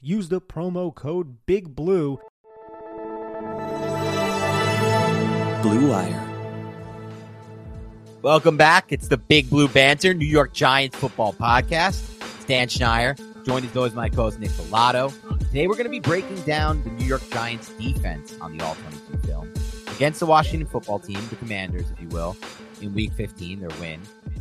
use the promo code Big Blue. Blue Wire. Welcome back. It's the Big Blue Banter, New York Giants football podcast. Stan Schneier, joined as always my co-host Nick Falato. Today we're going to be breaking down the New York Giants defense on the All 22 film against the Washington football team, the Commanders, if you will, in Week 15, their win.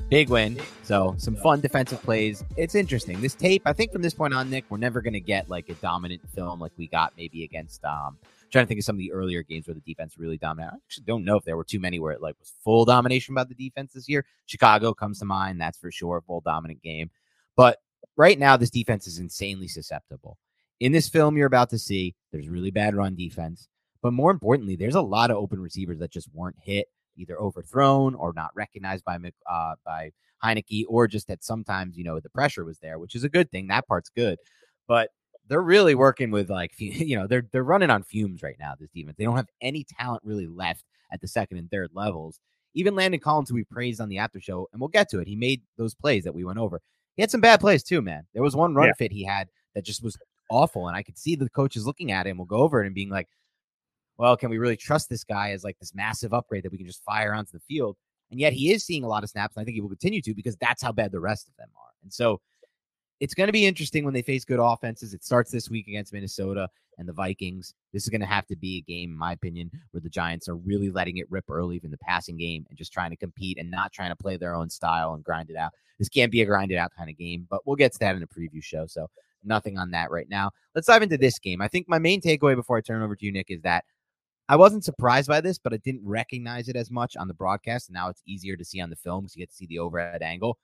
Big win. So some fun defensive plays. It's interesting. This tape, I think from this point on, Nick, we're never going to get like a dominant film like we got maybe against um trying to think of some of the earlier games where the defense really dominated. I actually don't know if there were too many where it like was full domination by the defense this year. Chicago comes to mind, that's for sure, full dominant game. But right now, this defense is insanely susceptible. In this film you're about to see, there's really bad run defense. But more importantly, there's a lot of open receivers that just weren't hit, either overthrown or not recognized by uh, by Heinicke, or just that sometimes you know the pressure was there, which is a good thing. That part's good, but they're really working with like you know they're they're running on fumes right now. This defense, they don't have any talent really left at the second and third levels. Even Landon Collins, who we praised on the after show, and we'll get to it. He made those plays that we went over. He had some bad plays too, man. There was one run yeah. fit he had that just was awful, and I could see the coaches looking at him. We'll go over it and being like, well, can we really trust this guy as like this massive upgrade that we can just fire onto the field? And yet he is seeing a lot of snaps, and I think he will continue to because that's how bad the rest of them are. And so it's going to be interesting when they face good offenses. It starts this week against Minnesota and the Vikings. This is going to have to be a game, in my opinion, where the Giants are really letting it rip early in the passing game and just trying to compete and not trying to play their own style and grind it out. This can't be a grinded out kind of game, but we'll get to that in a preview show. So nothing on that right now. Let's dive into this game. I think my main takeaway before I turn over to you, Nick, is that I wasn't surprised by this, but I didn't recognize it as much on the broadcast. Now it's easier to see on the film because you get to see the overhead angle.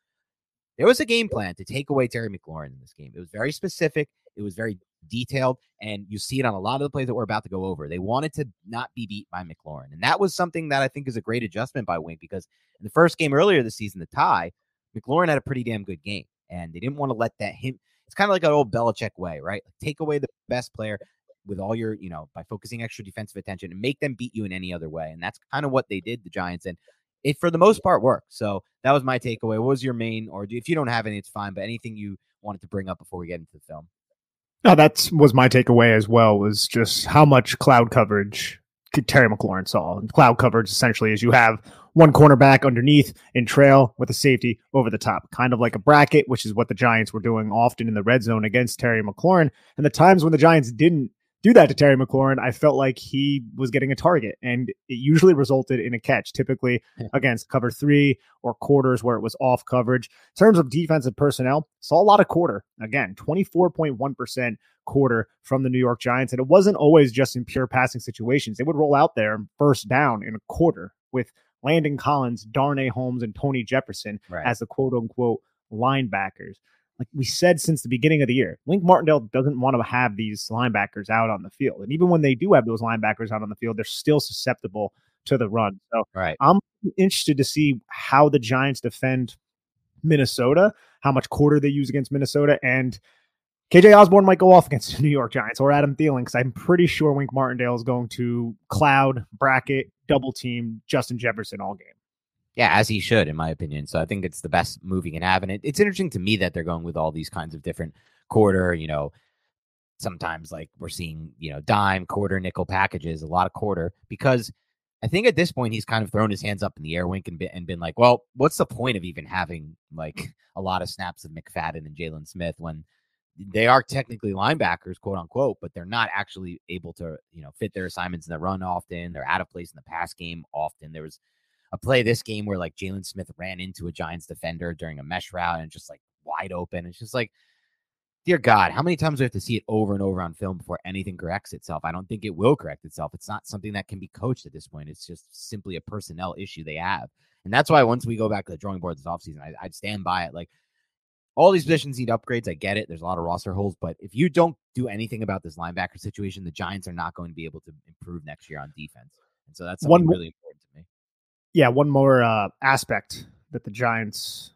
There was a game plan to take away Terry McLaurin in this game. It was very specific, it was very detailed, and you see it on a lot of the plays that we're about to go over. They wanted to not be beat by McLaurin. And that was something that I think is a great adjustment by Wink because in the first game earlier this season, the tie, McLaurin had a pretty damn good game. And they didn't want to let that him. It's kind of like an old Belichick way, right? take away the best player, with all your, you know, by focusing extra defensive attention and make them beat you in any other way. And that's kind of what they did, the Giants. And it, for the most part, worked. So that was my takeaway. What was your main, or if you don't have any, it's fine, but anything you wanted to bring up before we get into the film? No, that was my takeaway as well, was just how much cloud coverage Terry McLaurin saw. And cloud coverage essentially is you have one cornerback underneath in trail with a safety over the top, kind of like a bracket, which is what the Giants were doing often in the red zone against Terry McLaurin. And the times when the Giants didn't do that to Terry McLaurin, I felt like he was getting a target, and it usually resulted in a catch, typically yeah. against cover three or quarters where it was off coverage. In terms of defensive personnel, saw a lot of quarter. Again, 24.1% quarter from the New York Giants. And it wasn't always just in pure passing situations. They would roll out there first down in a quarter with Landon Collins, Darnay Holmes, and Tony Jefferson right. as the quote unquote linebackers like we said since the beginning of the year, Wink Martindale doesn't want to have these linebackers out on the field. And even when they do have those linebackers out on the field, they're still susceptible to the run. So right. I'm interested to see how the Giants defend Minnesota, how much quarter they use against Minnesota, and KJ Osborn might go off against the New York Giants or Adam Thielen because I'm pretty sure Wink Martindale is going to cloud, bracket, double team Justin Jefferson all game. Yeah, as he should, in my opinion. So I think it's the best move he can have. And it, it's interesting to me that they're going with all these kinds of different quarter, you know, sometimes like we're seeing, you know, dime, quarter, nickel packages, a lot of quarter, because I think at this point he's kind of thrown his hands up in the air, wink and been, and been like, well, what's the point of even having like a lot of snaps of McFadden and Jaylon Smith when they are technically linebackers, quote unquote, but they're not actually able to, you know, fit their assignments in the run often. They're out of place in the pass game often. There was a play this game where like Jaylon Smith ran into a Giants defender during a mesh route and just like wide open. It's just like, dear God, how many times do we have to see it over and over on film before anything corrects itself? I don't think it will correct itself. It's not something that can be coached at this point. It's just simply a personnel issue they have. And that's why once we go back to the drawing board this offseason, I, I'd stand by it. Like all these positions need upgrades. I get it. There's a lot of roster holes, but if you don't do anything about this linebacker situation, the Giants are not going to be able to improve next year on defense. And so that's one really important. Yeah, one more uh, aspect that the Giants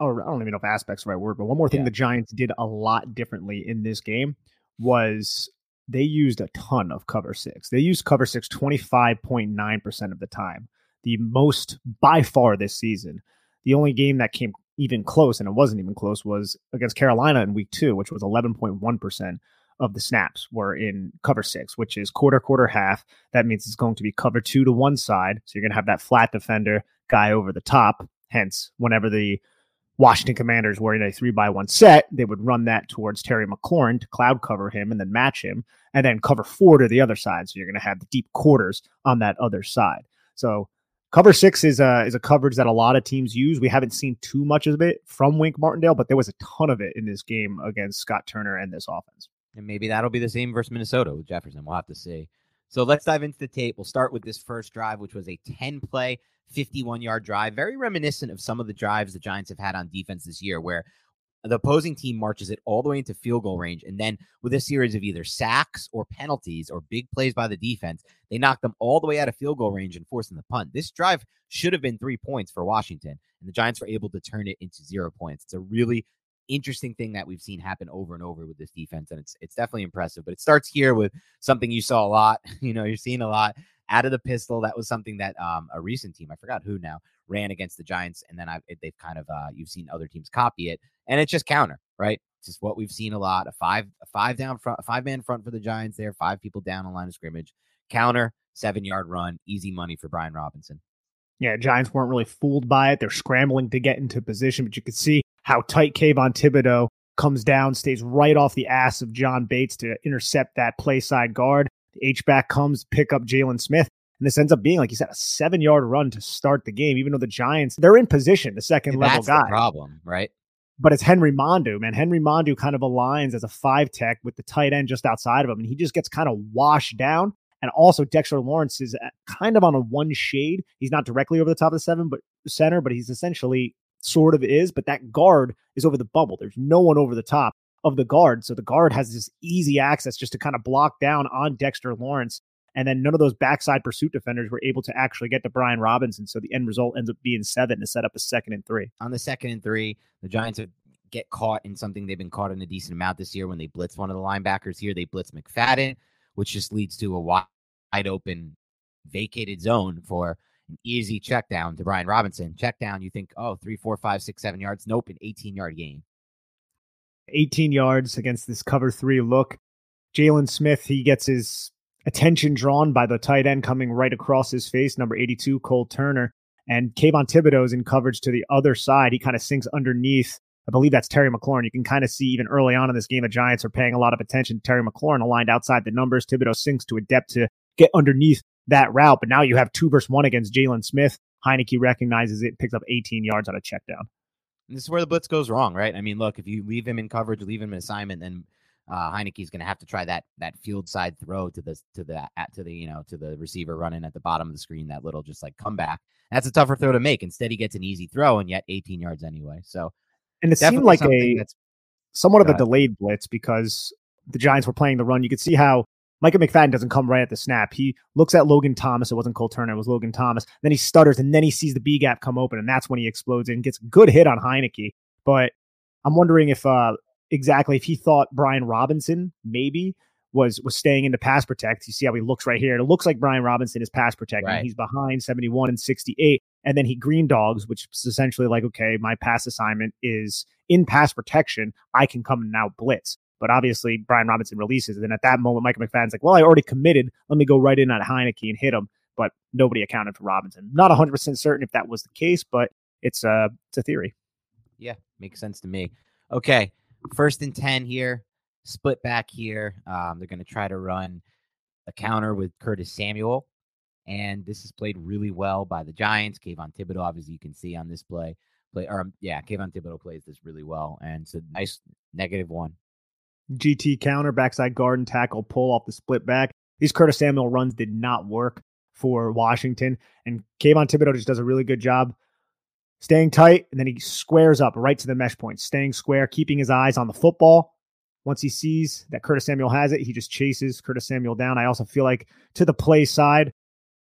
or I don't even know if aspect's the right word, but one more thing yeah. the Giants did a lot differently in this game was they used a ton of cover six. They used cover six 25.9% of the time, the most by far this season. The only game that came even close, and it wasn't even close, was against Carolina in week two, which was 11.1% of the snaps were in cover six, which is quarter, quarter, half. That means it's going to be cover two to one side. So you're going to have that flat defender guy over the top. Hence, whenever the Washington Commanders were in a three by one set, they would run that towards Terry McLaurin to cloud cover him and then match him, and then cover four to the other side. So you're going to have the deep quarters on that other side. So cover six is a is a coverage that a lot of teams use. We haven't seen too much of it from Wink Martindale, but there was a ton of it in this game against Scott Turner and this offense. And maybe that'll be the same versus Minnesota with Jefferson. We'll have to see. So let's dive into the tape. We'll start with this first drive, which was a 10 play 51 yard drive, very reminiscent of some of the drives the Giants have had on defense this year, where the opposing team marches it all the way into field goal range. And then with a series of either sacks or penalties or big plays by the defense, they knock them all the way out of field goal range and force them to punt. This drive should have been three points for Washington, and the Giants were able to turn it into zero points. It's a really interesting thing that we've seen happen over and over with this defense, and it's it's definitely impressive. But it starts here with something you saw a lot. You know, you're seeing a lot out of the pistol. That was something that um, a recent team, I forgot who now, ran against the Giants, and then I, they've kind of uh, you've seen other teams copy it, and it's just counter, right? It's just what we've seen a lot. A five, a five down front, five man front for the Giants there, five people down on line of scrimmage, counter, seven yard run, easy money for Brian Robinson. Yeah, Giants weren't really fooled by it. They're scrambling to get into position, but you could see how tight Kayvon Thibodeaux comes down, stays right off the ass of John Bates to intercept that play side guard. The H back comes, pick up Jaylon Smith. And this ends up being, like you said, a seven yard run to start the game, even though the Giants, they're in position, the second and level guy. problem, right? But it's Henry Mondeaux, man. Henry Mondeaux kind of aligns as a five tech with the tight end just outside of him, and he just gets kind of washed down. And also, Dexter Lawrence is uh, kind of on a one shade. He's not directly over the top of the seven, but center, but he's essentially sort of is. But that guard is over the bubble. There's no one over the top of the guard. So the guard has this easy access just to kind of block down on Dexter Lawrence. And then none of those backside pursuit defenders were able to actually get to Brian Robinson. So the end result ends up being seven to set up a second and three. On the second and three, the Giants get caught in something they've been caught in a decent amount this year when they blitz one of the linebackers here. They blitz McFadden, which just leads to a wide open vacated zone for an easy check down to Brian Robinson. Check down, you think, oh, three, four, five, six, seven yards. Nope, an 18 yard gain. 18 yards against this cover three look. Jaylon Smith, he gets his attention drawn by the tight end coming right across his face, number 82, Cole Turner. And Kayvon Thibodeaux is in coverage to the other side. He kind of sinks underneath. I believe that's Terry McLaurin. You can kind of see even early on in this game, the Giants are paying a lot of attention to Terry McLaurin aligned outside the numbers. Thibodeaux sinks to a depth to get underneath that route. But now you have two versus one against Jaylon Smith. Heinicke recognizes it, picks up 18 yards on a check down. And this is where the blitz goes wrong, right? I mean, look, if you leave him in coverage, leave him in assignment, then uh, Heinicke's going to have to try that that field side throw to the to the at, to the you know to the receiver running at the bottom of the screen. That little just like comeback. That's a tougher throw to make. Instead, he gets an easy throw, and yet 18 yards anyway. So, and it seemed like a somewhat of a delayed blitz because the Giants were playing the run. You could see how Micah McFadden doesn't come right at the snap. He looks at Logan Thomas. It wasn't Cole Turner. It was Logan Thomas. Then he stutters, and then he sees the B gap come open, and that's when he explodes and gets a good hit on Heinicke. But I'm wondering if uh, exactly if he thought Brian Robinson maybe was was staying into pass protect. You see how he looks right here. It looks like Brian Robinson is pass protecting. Right. He's behind 71 and 68. and then he green dogs, which is essentially like, okay, my pass assignment is in pass protection. I can come and now blitz. But obviously, Brian Robinson releases. And at that moment, Michael McFadden's like, well, I already committed. Let me go right in at Heinicke and hit him. But nobody accounted for Robinson. Not 100% certain if that was the case, but it's a, it's a theory. Yeah, makes sense to me. Okay, first and 10 here, split back here. Um, they're going to try to run a counter with Curtis Samuel. And this is played really well by the Giants. Kayvon Thibodeaux, as you can see on this play, play or um, yeah, Kayvon Thibodeaux plays this really well, and it's a nice negative one. GT counter, backside guard and tackle, pull off the split back. These Curtis Samuel runs did not work for Washington, and Kayvon Thibodeaux just does a really good job staying tight, and then he squares up right to the mesh point, staying square, keeping his eyes on the football. Once he sees that Curtis Samuel has it, he just chases Curtis Samuel down. I also feel like to the play side,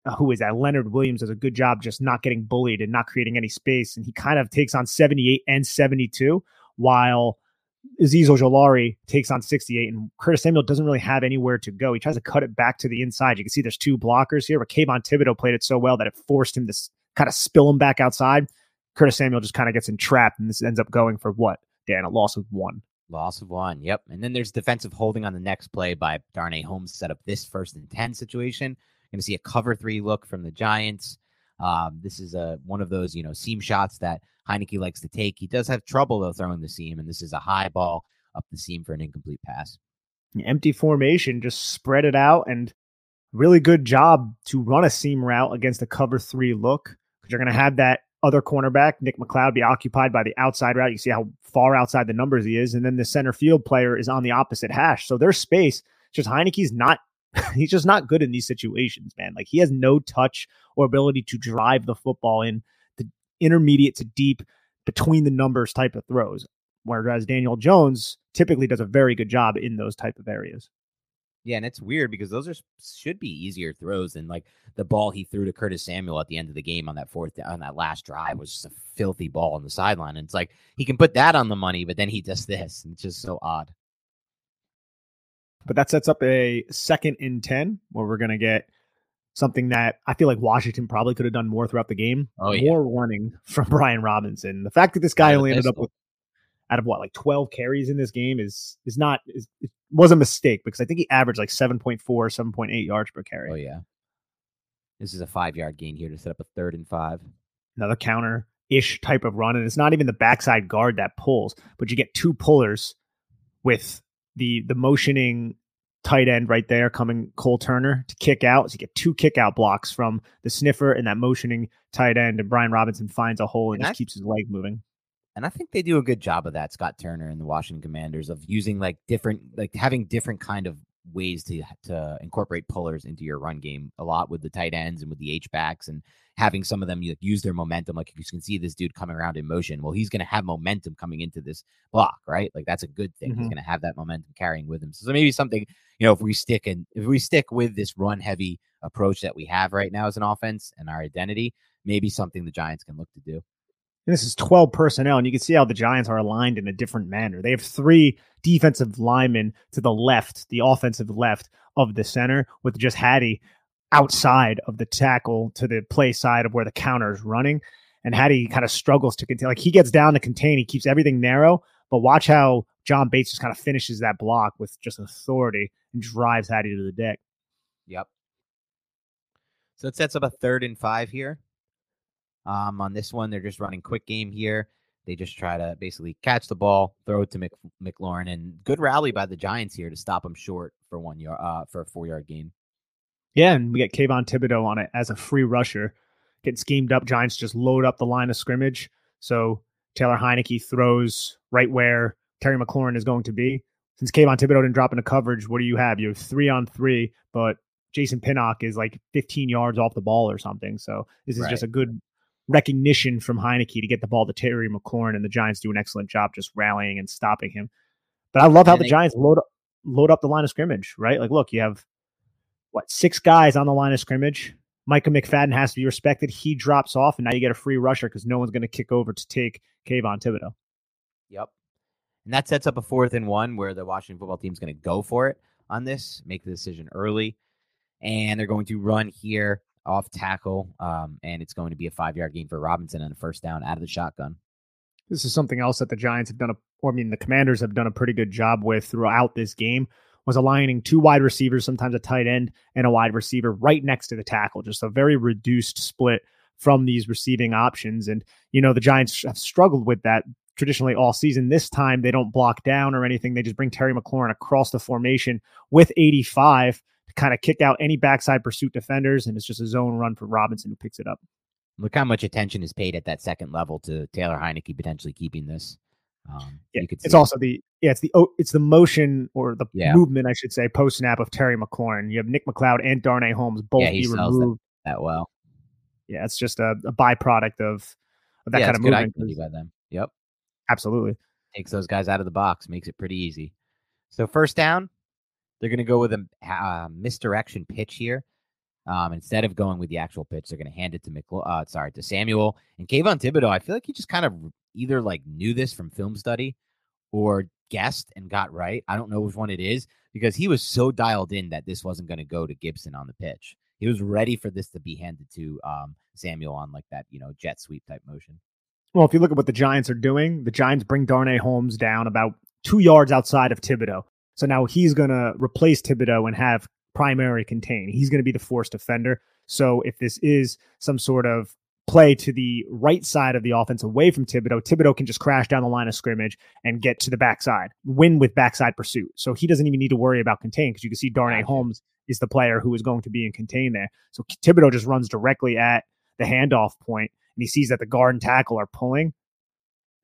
uh, who is that? Leonard Williams does a good job just not getting bullied and not creating any space. And he kind of takes on 78 and 72, while Azeez Ojulari takes on 68. And Curtis Samuel doesn't really have anywhere to go. He tries to cut it back to the inside. You can see there's two blockers here, but Kayvon Thibodeaux played it so well that it forced him to kind of spill him back outside. Curtis Samuel just kind of gets entrapped, and this ends up going for what, Dan? A loss of one. Loss of one. Yep. And then there's defensive holding on the next play by Darnay Holmes set up this first and 10 situation. Going to see a cover three look from the Giants. Um, this is a one of those you know seam shots that Heinicke likes to take. He does have trouble though throwing the seam, and this is a high ball up the seam for an incomplete pass. Empty formation, just spread it out, and really good job to run a seam route against a cover three look because you're going to have that other cornerback, Nick McCloud, be occupied by the outside route. You see how far outside the numbers he is, and then the center field player is on the opposite hash. So there's space. Just Heinicke's not he's just not good in these situations, man. Like he has no touch or ability to drive the football in the intermediate to deep between the numbers type of throws. Whereas Daniel Jones typically does a very good job in those type of areas. Yeah, and it's weird because those are should be easier throws than like the ball he threw to Curtis Samuel at the end of the game on that fourth on that last drive was just a filthy ball on the sideline. And it's like he can put that on the money, but then he does this. And it's just so odd. But that sets up a second in 10 where we're going to get something that I feel like Washington probably could have done more throughout the game. Oh, yeah. More running from Brian Robinson. The fact that this guy only ended up with out of what like 12 carries in this game is is not is it was a mistake because I think he averaged like 7.4 7.8 yards per carry. Oh yeah. This is a 5-yard gain here to set up a third and 5. Another counter ish type of run and it's not even the backside guard that pulls, but you get two pullers with the the motioning tight end right there coming Cole Turner to kick out. So you get two kick out blocks from the sniffer and that motioning tight end. And Brian Robinson finds a hole and, and just I, keeps his leg moving. And I think they do a good job of that, Scott Turner and the Washington Commanders, of using like different, like having different kind of ways to to incorporate pullers into your run game a lot with the tight ends and with the H backs and having some of them use their momentum. Like you can see this dude coming around in motion. Well, he's going to have momentum coming into this block, right? Like that's a good thing. Mm-hmm. He's going to have that momentum carrying with him. So, so maybe something, you know, if we stick and if we stick with this run heavy approach that we have right now as an offense and our identity, maybe something the Giants can look to do. And this is 12 personnel, and you can see how the Giants are aligned in a different manner. They have three defensive linemen to the left, the offensive left of the center, with just Hattie outside of the tackle to the play side of where the counter is running. And Hattie kind of struggles to contain. Like he gets down to contain, he keeps everything narrow. But watch how John Bates just kind of finishes that block with just authority and drives Hattie to the deck. Yep. So it sets up a third and five here. Um, on this one, they're just running quick game here. They just try to basically catch the ball, throw it to Mc, McLaurin, and good rally by the Giants here to stop them short for one yard, uh, for a four yard gain. Yeah, and we get Kayvon Thibodeaux on it as a free rusher. Get schemed up. Giants just load up the line of scrimmage. So Taylor Heinicke throws right where Terry McLaurin is going to be. Since Kayvon Thibodeaux didn't drop into coverage, what do you have? You have three on three, but Jason Pinnock is like 15 yards off the ball or something. So this is right. just a good recognition from Heinicke to get the ball to Terry McLaurin, and the Giants do an excellent job just rallying and stopping him. But I love how the Giants load up, load up the line of scrimmage, right? Like, look, you have what six guys on the line of scrimmage. Micah McFadden has to be respected. He drops off, and now you get a free rusher because no one's going to kick over to take Kayvon Thibodeaux. Yep. And that sets up a fourth and one where the Washington football team is going to go for it on this, make the decision early. And they're going to run here off tackle, um, and it's going to be a five yard gain for Robinson and a first down out of the shotgun. This is something else that the Giants have done, a, or I mean, the Commanders have done a pretty good job with throughout this game. Was aligning two wide receivers, sometimes a tight end and a wide receiver, right next to the tackle. Just a very reduced split from these receiving options. And you know, the Giants have struggled with that traditionally all season. This time they don't block down or anything. They just bring Terry McLaurin across the formation with 85 to kind of kick out any backside pursuit defenders. And it's just a zone run for Robinson who picks it up. Look how much attention is paid at that second level to Taylor Heinicke potentially keeping this. Um, yeah, it's it. also the yeah, it's the it's the motion or the yeah. movement, I should say, post snap of Terry McLaurin. You have Nick McCloud and Darnay Holmes both yeah, he removed that, that, well. Yeah, it's just a, a byproduct of, of that yeah, kind of movement. by them. Yep, absolutely takes those guys out of the box, makes it pretty easy. So first down, they're going to go with a uh, misdirection pitch here. Um, instead of going with the actual pitch, they're going to hand it to Mc, uh, sorry, to Samuel and Kayvon Thibodeaux. I feel like he just kind of either like knew this from film study or guessed and got right. I don't know which one it is because he was so dialed in that this wasn't going to go to Gibson on the pitch. He was ready for this to be handed to um, Samuel on like that, you know, jet sweep type motion. Well, if you look at what the Giants are doing, the Giants bring Darnay Holmes down about two yards outside of Thibodeaux. So now he's going to replace Thibodeaux and have primary contain. He's going to be the forced defender. So if this is some sort of play to the right side of the offense away from Thibodeaux, Thibodeaux can just crash down the line of scrimmage and get to the backside, win with backside pursuit. So he doesn't even need to worry about contain because you can see Darnay. Holmes is the player who is going to be in contain there. So Thibodeaux just runs directly at the handoff point and he sees that the guard and tackle are pulling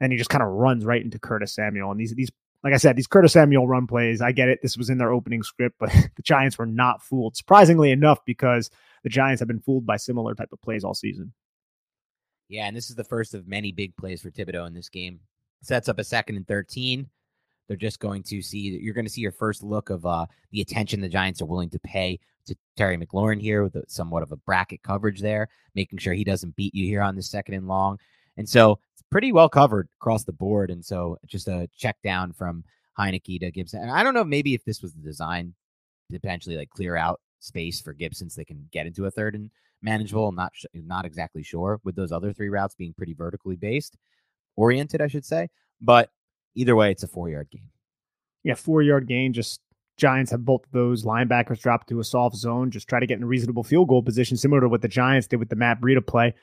and he just kind of runs right into Curtis Samuel. And these these like I said, these Curtis Samuel run plays, I get it. This was in their opening script, but the Giants were not fooled. Surprisingly enough, because the Giants have been fooled by similar type of plays all season. Yeah, and this is the first of many big plays for Thibodeaux in this game. Sets up a second and 13. They're just going to see you're going to see your first look of uh, the attention the Giants are willing to pay to Terry McLaurin here with a, somewhat of a bracket coverage there, making sure he doesn't beat you here on the second and long. And so it's pretty well covered across the board. And so just a check down from Heinicke to Gibson. And I don't know maybe if this was the design to potentially like clear out space for Gibson so they can get into a third and manageable. I'm not not exactly sure with those other three routes being pretty vertically based, oriented, I should say. But either way, it's a four yard gain. Yeah, four yard gain. Just Giants have both those linebackers drop to a soft zone, just try to get in a reasonable field goal position, similar to what the Giants did with the Matt Breida play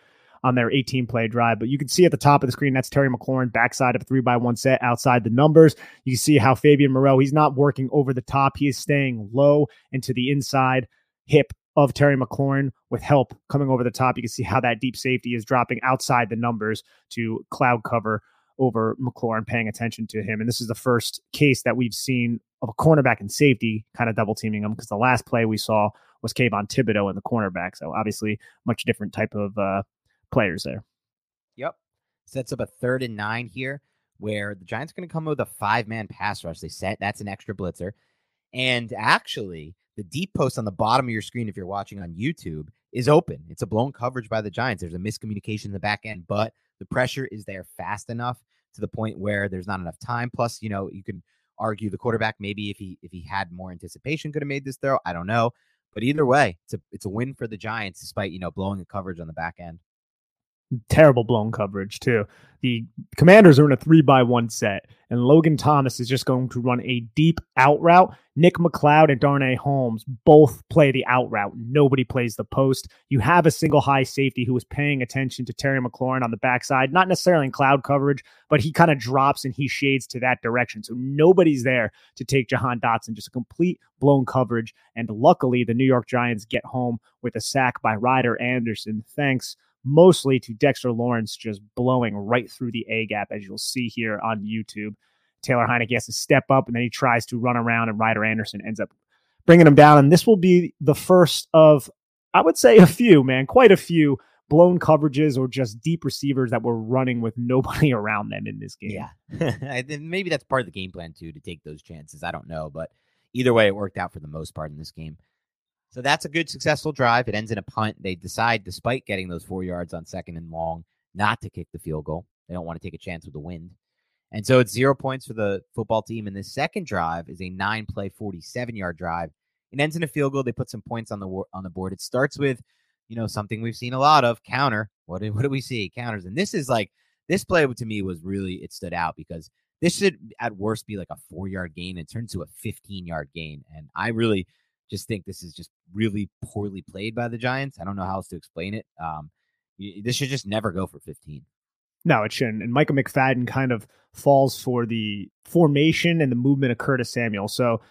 on their 18 play drive. But you can see at the top of the screen, that's Terry McLaurin backside of a three by one set outside the numbers. You can see how Fabian Moreau, he's not working over the top. He is staying low and to the inside hip of Terry McLaurin with help coming over the top. You can see how that deep safety is dropping outside the numbers to cloud cover over McLaurin, paying attention to him. And this is the first case that we've seen of a cornerback and safety kind of double teaming him because the last play we saw was Kayvon Thibodeaux in the cornerback. So obviously, much different type of uh, players there. Yep. Sets up a third and nine here where the Giants are going to come with a five man pass rush. They set that's an extra blitzer. And actually, the deep post on the bottom of your screen, if you're watching on YouTube, is open. It's a blown coverage by the Giants. There's a miscommunication in the back end, but the pressure is there fast enough to the point where there's not enough time. Plus, you know, you can argue the quarterback maybe if he if he had more anticipation could have made this throw. I don't know. But either way, it's a it's a win for the Giants despite, you know, blowing a coverage on the back end terrible blown coverage too. The commanders are in a three by one set, and Logan Thomas is just going to run a deep out route. Nick McCloud and Darnay Holmes both play the out route. Nobody plays the post. You have a single high safety who is paying attention to Terry McLaurin on the backside, not necessarily in cloud coverage, but he kind of drops and he shades to that direction. So nobody's there to take Jahan Dotson, just a complete blown coverage. And luckily, the New York Giants get home with a sack by Ryder Anderson. Thanks mostly to Dexter Lawrence just blowing right through the A gap, as you'll see here on YouTube. Taylor Heinicke has to step up and then he tries to run around, and Ryder Anderson ends up bringing him down. And this will be the first of, I would say, a few, man, quite a few blown coverages or just deep receivers that were running with nobody around them in this game. Yeah. Maybe that's part of the game plan, too, to take those chances. I don't know. But either way, it worked out for the most part in this game. So that's a good successful drive. It ends in a punt. They decide, despite getting those four yards on second and long, not to kick the field goal. They don't want to take a chance with the wind. And so it's zero points for the football team. And the second drive is a nine play, 47 yard drive. It ends in a field goal. They put some points on the on the board. It starts with you know, something we've seen a lot of counter. What do, what do we see? Counters. And this is like, this play to me was really, it stood out because this should at worst be like a four yard gain It turns to a 15 yard gain. And I really just think this is just really poorly played by the Giants. I don't know how else to explain it. Um, this should just never go for 15. No, it shouldn't. And Micah McFadden kind of falls for the formation and the movement of Curtis Samuel. So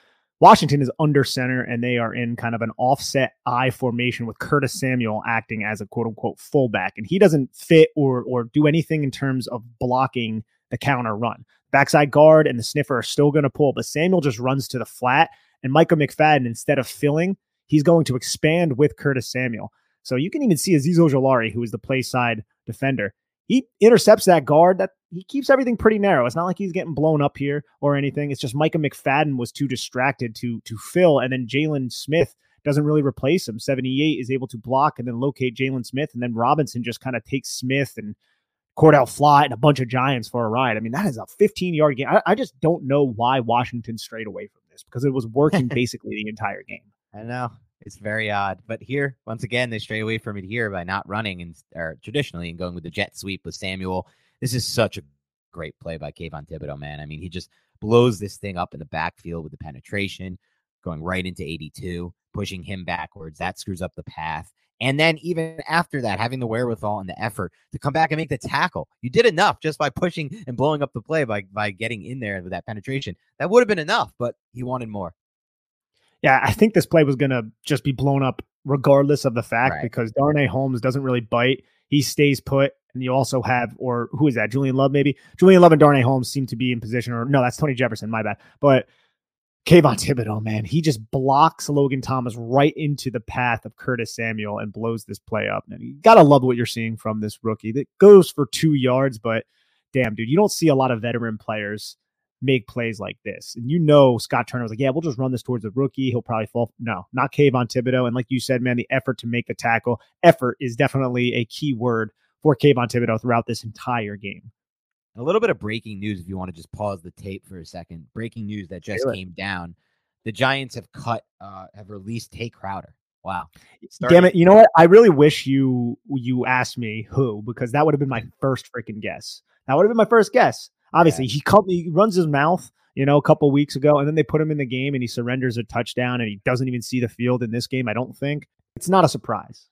Washington is under center and they are in kind of an offset I formation with Curtis Samuel acting as a quote unquote fullback. And he doesn't fit or or do anything in terms of blocking the counter run. Backside guard and the sniffer are still going to pull, but Samuel just runs to the flat. And Micah McFadden, instead of filling, he's going to expand with Curtis Samuel. So you can even see Azeez Ojulari, who is the play side defender he intercepts that guard. That he keeps everything pretty narrow. It's not like he's getting blown up here or anything. It's just Micah McFadden was too distracted to to fill, and then Jaylon Smith doesn't really replace him. 78 is able to block and then locate Jaylon Smith, and then Robinson just kind of takes Smith and Cordell Flott and a bunch of Giants for a ride. I mean, that is a 15 yard game. I, I just don't know why Washington strayed away from because it was working basically the entire game. I know. It's very odd. But here, once again, they stray away from it here by not running and or traditionally and going with the jet sweep with Samuel. This is such a great play by Kayvon Thibodeaux, man. I mean, he just blows this thing up in the backfield with the penetration, going right into 82, pushing him backwards. That screws up the path. And then even after that, having the wherewithal and the effort to come back and make the tackle. You did enough just by pushing and blowing up the play by by getting in there with that penetration. That would have been enough, but he wanted more yeah, I think this play was going to just be blown up regardless of the fact right. because Darnay Holmes doesn't really bite. He stays put. And you also have, or who is that? Julian Love, maybe? Julian Love and Darnay Holmes seem to be in position, or no, that's Tony Jefferson, my bad. But Kayvon Thibodeaux, man, he just blocks Logan Thomas right into the path of Curtis Samuel and blows this play up. And you got to love what you're seeing from this rookie that goes for two yards, but damn, dude, you don't see a lot of veteran players make plays like this. And you know, Scott Turner was like, yeah, we'll just run this towards the rookie. He'll probably fall. No, not Kayvon Thibodeaux. And like you said, man, the effort to make the tackle, effort is definitely a key word for Kayvon Thibodeaux throughout this entire game. A little bit of breaking news, if you want to just pause the tape for a second. Breaking news that just came down. The Giants have cut, uh, have released Tae Crowder. Wow. Damn it. You know what? I really wish you you asked me who, because that would have been my first freaking guess. That would have been my first guess. Obviously, yeah. he, come, he runs his mouth, you know, a couple weeks ago, and then they put him in the game and he surrenders a touchdown and he doesn't even see the field in this game. I don't think it's not a surprise.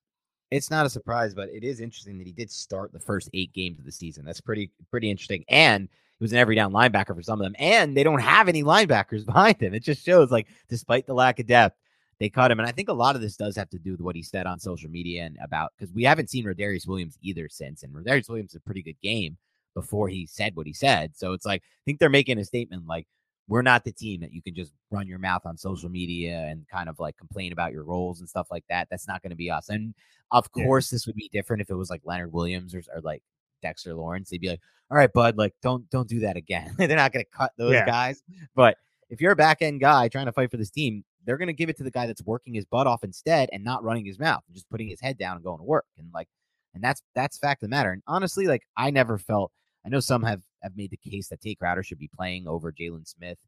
It's not a surprise, but it is interesting that he did start the first eight games of the season. That's pretty pretty interesting. And he was an every down linebacker for some of them, and they don't have any linebackers behind him. It just shows like, despite the lack of depth, they cut him. And I think a lot of this does have to do with what he said on social media and about because we haven't seen Rodarius Williams either since. And Rodarius Williams is a pretty good game, before he said what he said. So it's like, I think they're making a statement like, we're not the team that you can just run your mouth on social media and kind of like complain about your roles and stuff like that. That's not going to be us. And of course, yeah. this would be different if it was like Leonard Williams or, or like Dexter Lawrence. They'd be like, all right, bud, like don't don't do that again. they're not going to cut those yeah. guys. But if you're a back end guy trying to fight for this team, they're going to give it to the guy that's working his butt off instead and not running his mouth and just putting his head down and going to work. And like, and that's that's fact of the matter. And honestly, like I never felt I know some have, have made the case that Tae Crowder should be playing over Jaylon Smith.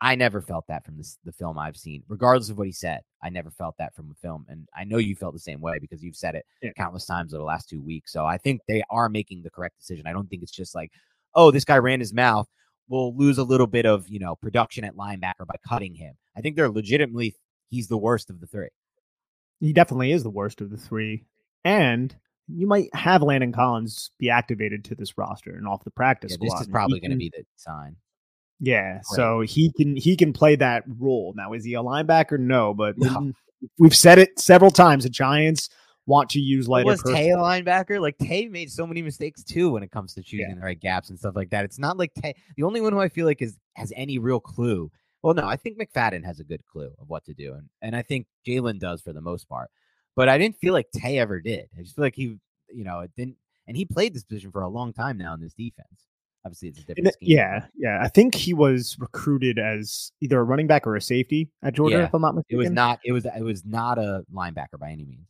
I never felt that from this, the film I've seen, regardless of what he said. I never felt that from the film. And I know you felt the same way because you've said it yeah. countless times over the last two weeks. So I think they are making the correct decision. I don't think it's just like, oh, this guy ran his mouth. We'll lose a little bit of, you know, production at linebacker by cutting him. I think they're legitimately, he's the worst of the three. He definitely is the worst of the three. And you might have Landon Collins be activated to this roster and off the practice yeah, squad. This is probably going to be the sign. Yeah, Great. so he can he can play that role. Now, is he a linebacker? No, but no. we've said it several times. The Giants want to use lighter. Was Tae a linebacker? Like Tae made so many mistakes too when it comes to choosing yeah. the right gaps and stuff like that. It's not like Tae. The only one who I feel like is has any real clue. Well, no, I think McFadden has a good clue of what to do, and and I think Jaylon does for the most part but I didn't feel like Tae ever did. I just feel like he, you know, it didn't, and he played this position for a long time now in this defense. Obviously, it's a different scheme. Yeah, yeah. I think he was recruited as either a running back or a safety at Georgia, yeah. if I'm not mistaken. It was not. It was. It was not a linebacker by any means.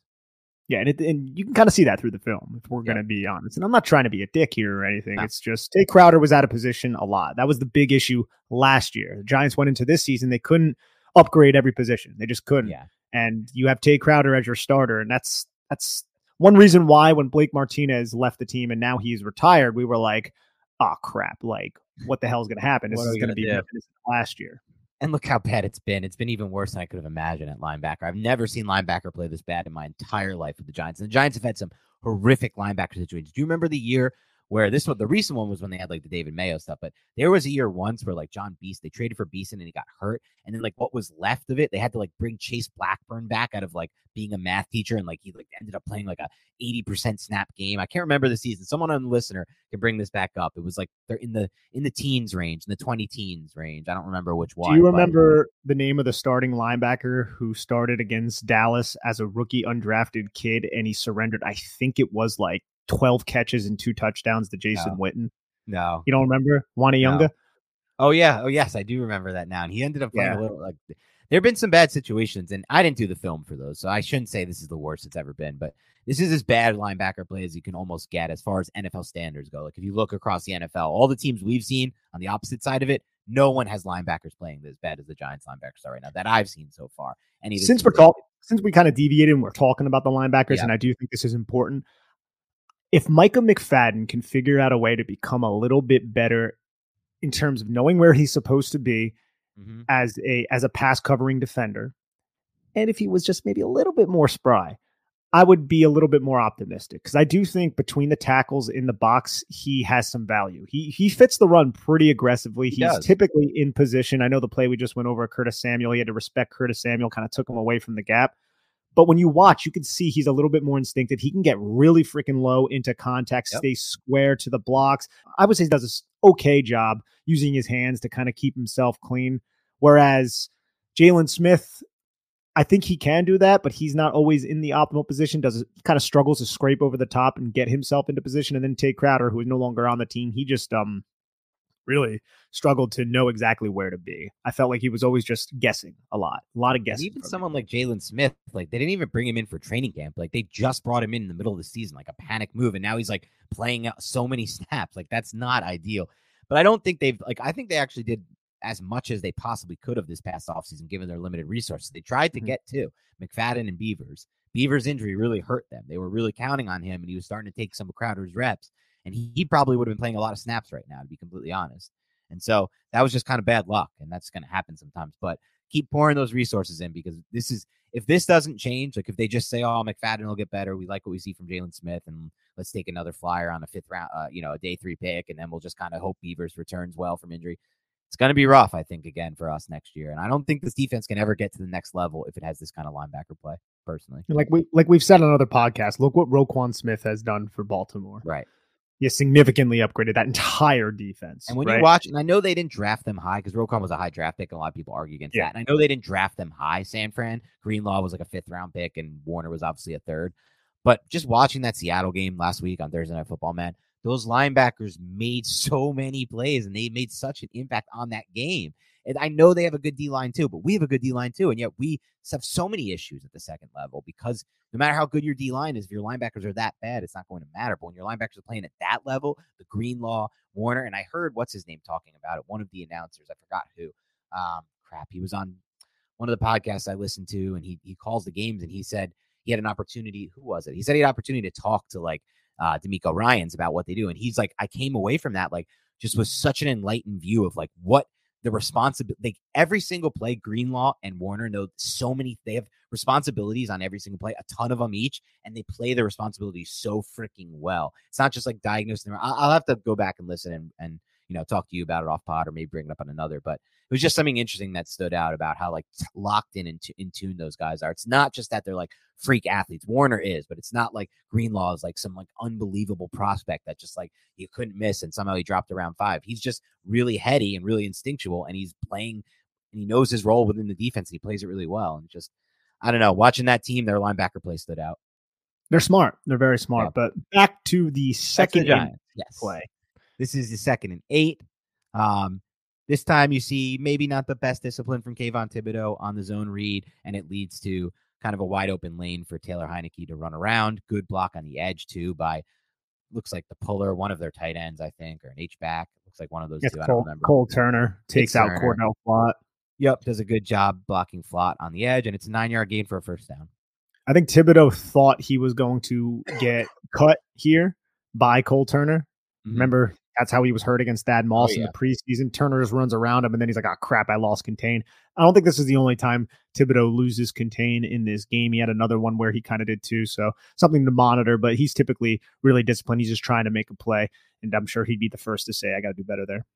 Yeah, and, it, and you can kind of see that through the film, if we're yeah. going to be honest. And I'm not trying to be a dick here or anything. No. It's just Tae Crowder was out of position a lot. That was the big issue last year. The Giants went into this season; they couldn't upgrade every position. They just couldn't. Yeah. And you have Tae Crowder as your starter, and that's that's one reason why when Blake Martinez left the team and now he's retired, we were like, oh crap, like what the hell is going to happen? This is going to be last year. And look how bad it's been. It's been even worse than I could have imagined at linebacker. I've never seen linebacker play this bad in my entire life with the Giants. And the Giants have had some horrific linebacker situations. Do you remember the year where this one, the recent one was when they had like the David Mayo stuff, but there was a year once where like John Beast, they traded for Beason and he got hurt. And then like what was left of it, they had to like bring Chase Blackburn back out of like being a math teacher and like he like ended up playing like a 80% snap game. I can't remember the season. Someone on the listener can bring this back up. It was like they're in the in the teens range, in the 20 teens range. I don't remember which one. Do you but- remember the name of the starting linebacker who started against Dallas as a rookie undrafted kid and he surrendered? I think it was like 12 catches and two touchdowns to Jason No. Witten. No. You don't remember? Uani 'Unga? Oh yeah. Oh yes, I do remember that now. And he ended up playing Yeah. a little like there have been some bad situations, and I didn't do the film for those, so I shouldn't say this is the worst it's ever been. But this is as bad linebacker play as you can almost get as far as NFL standards go. Like if you look across the NFL, all the teams we've seen on the opposite side of it, no one has linebackers playing as bad as the Giants linebackers are right now that I've seen so far. And since we're talking since we kind of deviated and we're talking about the linebackers Yeah. and i do think this is important if micah mcfadden can figure out a way to become a little bit better in terms of knowing where he's supposed to be mm-hmm. as a as a pass covering defender and if he was just maybe a little bit more spry i would be a little bit more optimistic because i do think between the tackles in the box he has some value he he fits the run pretty aggressively He he's does. typically in position i know the play we just went over curtis samuel he had to respect curtis samuel kind of took him away from the gap but when you watch, you can see he's a little bit more instinctive. He can get really freaking low into contact, Yep. stay square to the blocks. I would say he does a s- okay job using his hands to kind of keep himself clean. Whereas Jaylon Smith, I think he can do that, but he's not always in the optimal position. Does kind of struggles to scrape over the top and get himself into position. And then Tate Crowder, who is no longer on the team, he just um really struggled to know exactly where to be. I felt like he was always just guessing a lot, a lot of And guessing. even from him. someone like Jaylon Smith, like they didn't even bring him in for training camp. Like they just brought him in in the middle of the season, like a panic move, and now he's like playing out so many snaps. Like that's not ideal. But I don't think they've like I think they actually did as much as they possibly could have this past offseason, given their limited resources. They tried to Mhm. get to McFadden and Beavers. Beavers' injury really hurt them. They were really counting on him, and he was starting to take some of Crowder's reps. And he, he probably would have been playing a lot of snaps right now, to be completely honest. And so that was just kind of bad luck, and that's going to happen sometimes. But keep pouring those resources in because this is if this doesn't change, like if they just say, "Oh, McFadden will get better," we like what we see from Jaylon Smith, and let's take another flyer on a fifth round, uh, you know, a day three pick, and then we'll just kind of hope Beavers returns well from injury. It's going to be rough, I think, again for us next year, and I don't think this defense can ever get to the next level if it has this kind of linebacker play. Personally, like we like we've said on other podcasts, look what Roquan Smith has done for Baltimore. right? He significantly upgraded that entire defense. And when right? you watch, and I know they didn't draft them high because Roquan was a high draft pick, and a lot of people argue against Yeah. that. And I know they didn't draft them high. San Fran Greenlaw was like a fifth round pick, and Warner was obviously a third. But just watching that Seattle game last week on Thursday Night Football, man, those linebackers made so many plays, and they made such an impact on that game. I know they have a good D line too, but we have a good D line too, and yet we have so many issues at the second level because no matter how good your D line is, if your linebackers are that bad, it's not going to matter. But when your linebackers are playing at that level, the Greenlaw, Warner, and I heard what's his name talking about it. One of the announcers, I forgot who. Um, crap, he was on one of the podcasts I listened to, and he he calls the games, and he said he had an opportunity. Who was it? He said he had an opportunity to talk to like uh DeMeco Ryans about what they do, and he's like, I came away from that like just with such an enlightened view of like what the responsibility like every single play greenlaw and warner know so many they have responsibilities on every single play a ton of them each and they play their responsibilities so freaking well. It's not just like diagnosing them i'll, I'll have to go back and listen and and you know talk to you about it off pod or maybe bring it up on another but it was just something interesting that stood out about how like locked in and t- in tune those guys are it's not just that they're like freak athletes warner is but it's not like greenlaw is like some like unbelievable prospect that just like you couldn't miss and somehow he dropped around five he's just really heady and really instinctual and he's playing and he knows his role within the defense and he plays it really well and just i don't know watching that team their linebacker play stood out They're smart. They're very smart. But back to the second yes play. This is the second and eight um this time you see maybe not the best discipline from Kayvon Thibodeaux on the zone read, and it leads to kind of a wide open lane for Taylor Heinicke to run around. Good block on the edge too by looks like the puller, one of their tight ends, I think, or an H back. Looks like one of those Yes, two. I don't Cole, remember. Cole Turner takes out Turner. Cordell Flott. Yep, does a good job blocking Flott on the edge, and it's a nine yard gain for a first down. I think Thibodeaux thought he was going to get cut here by Cole Turner. Mm-hmm. Remember, that's how he was hurt against Thad oh, Moss oh, yeah. in the preseason. Turner just runs around him, and then he's like, "Oh crap, I lost contain." I don't think this is the only time Thibodeaux loses contain in this game. He had another one where he kind of did too, so something to monitor. But he's typically really disciplined. He's just trying to make a play, and I'm sure he'd be the first to say, "I got to do better there."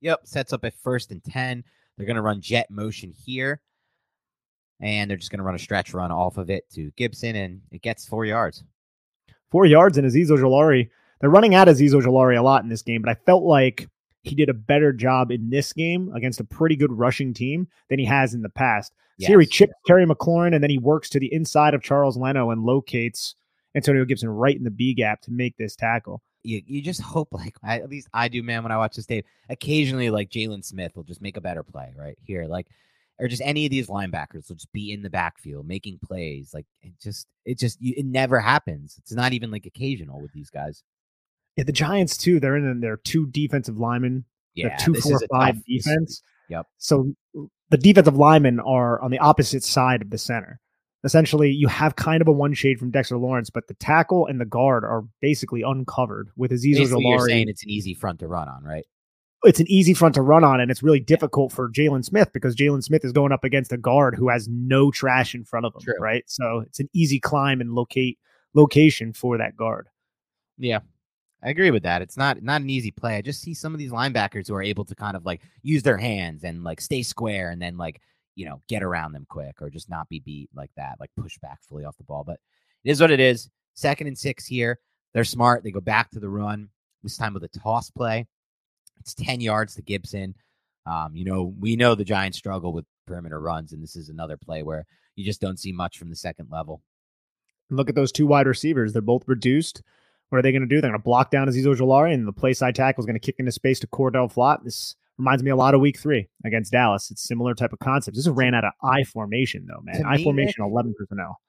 Yep, sets up at first and ten. They're going to run jet motion here, and they're just going to run a stretch run off of it to Gibson, and it gets four yards. Four yards, and Azeez Ojulari they're running at Azeez Ojulari a lot in this game, but I felt like he did a better job in this game against a pretty good rushing team than he has in the past. Yes. here he chips Terry McLaurin and then he works to the inside of Charles Leno and locates Antonio Gibson right in the B gap to make this tackle. You, you just hope like at least I do, man. When I watch this tape, occasionally like Jaylon Smith will just make a better play right here, like or just any of these linebackers will just be in the backfield making plays. Like it just it just it never happens. It's not even like occasional with these guys. Yeah, the Giants too. They're in their two defensive linemen. Yeah, two four five tough, defense. Yep. So the defensive linemen are on the opposite side of the center. Essentially, you have kind of a one shade from Dexter Lawrence, but the tackle and the guard are basically uncovered with Azeez Ojulari. You're saying it's an easy front to run on, right? It's an easy front to run on, and it's really difficult for Jaylon Smith because Jaylon Smith is going up against a guard who has no trash in front of him, True. right? So it's an easy climb and locate location for that guard. Yeah, I agree with that. It's not not an easy play. I just see some of these linebackers who are able to kind of like use their hands and like stay square and then like you know get around them quick or just not be beat like that, like push back fully off the ball. But it is what it is. Second and six here. They're smart. They go back to the run this time with a toss play. It's ten yards to Gibson. Um, you know we know the Giants struggle with perimeter runs, and this is another play where you just don't see much from the second level. Look at those two wide receivers. They're both reduced. What are they going to do? They're going to block down Azeez Ojulari, and the play side tackle is going to kick into space to Cordell Flott. This reminds me a lot of Week Three against Dallas. It's similar type of concept. This ran out of I formation though, man. I formation, eleven personnel.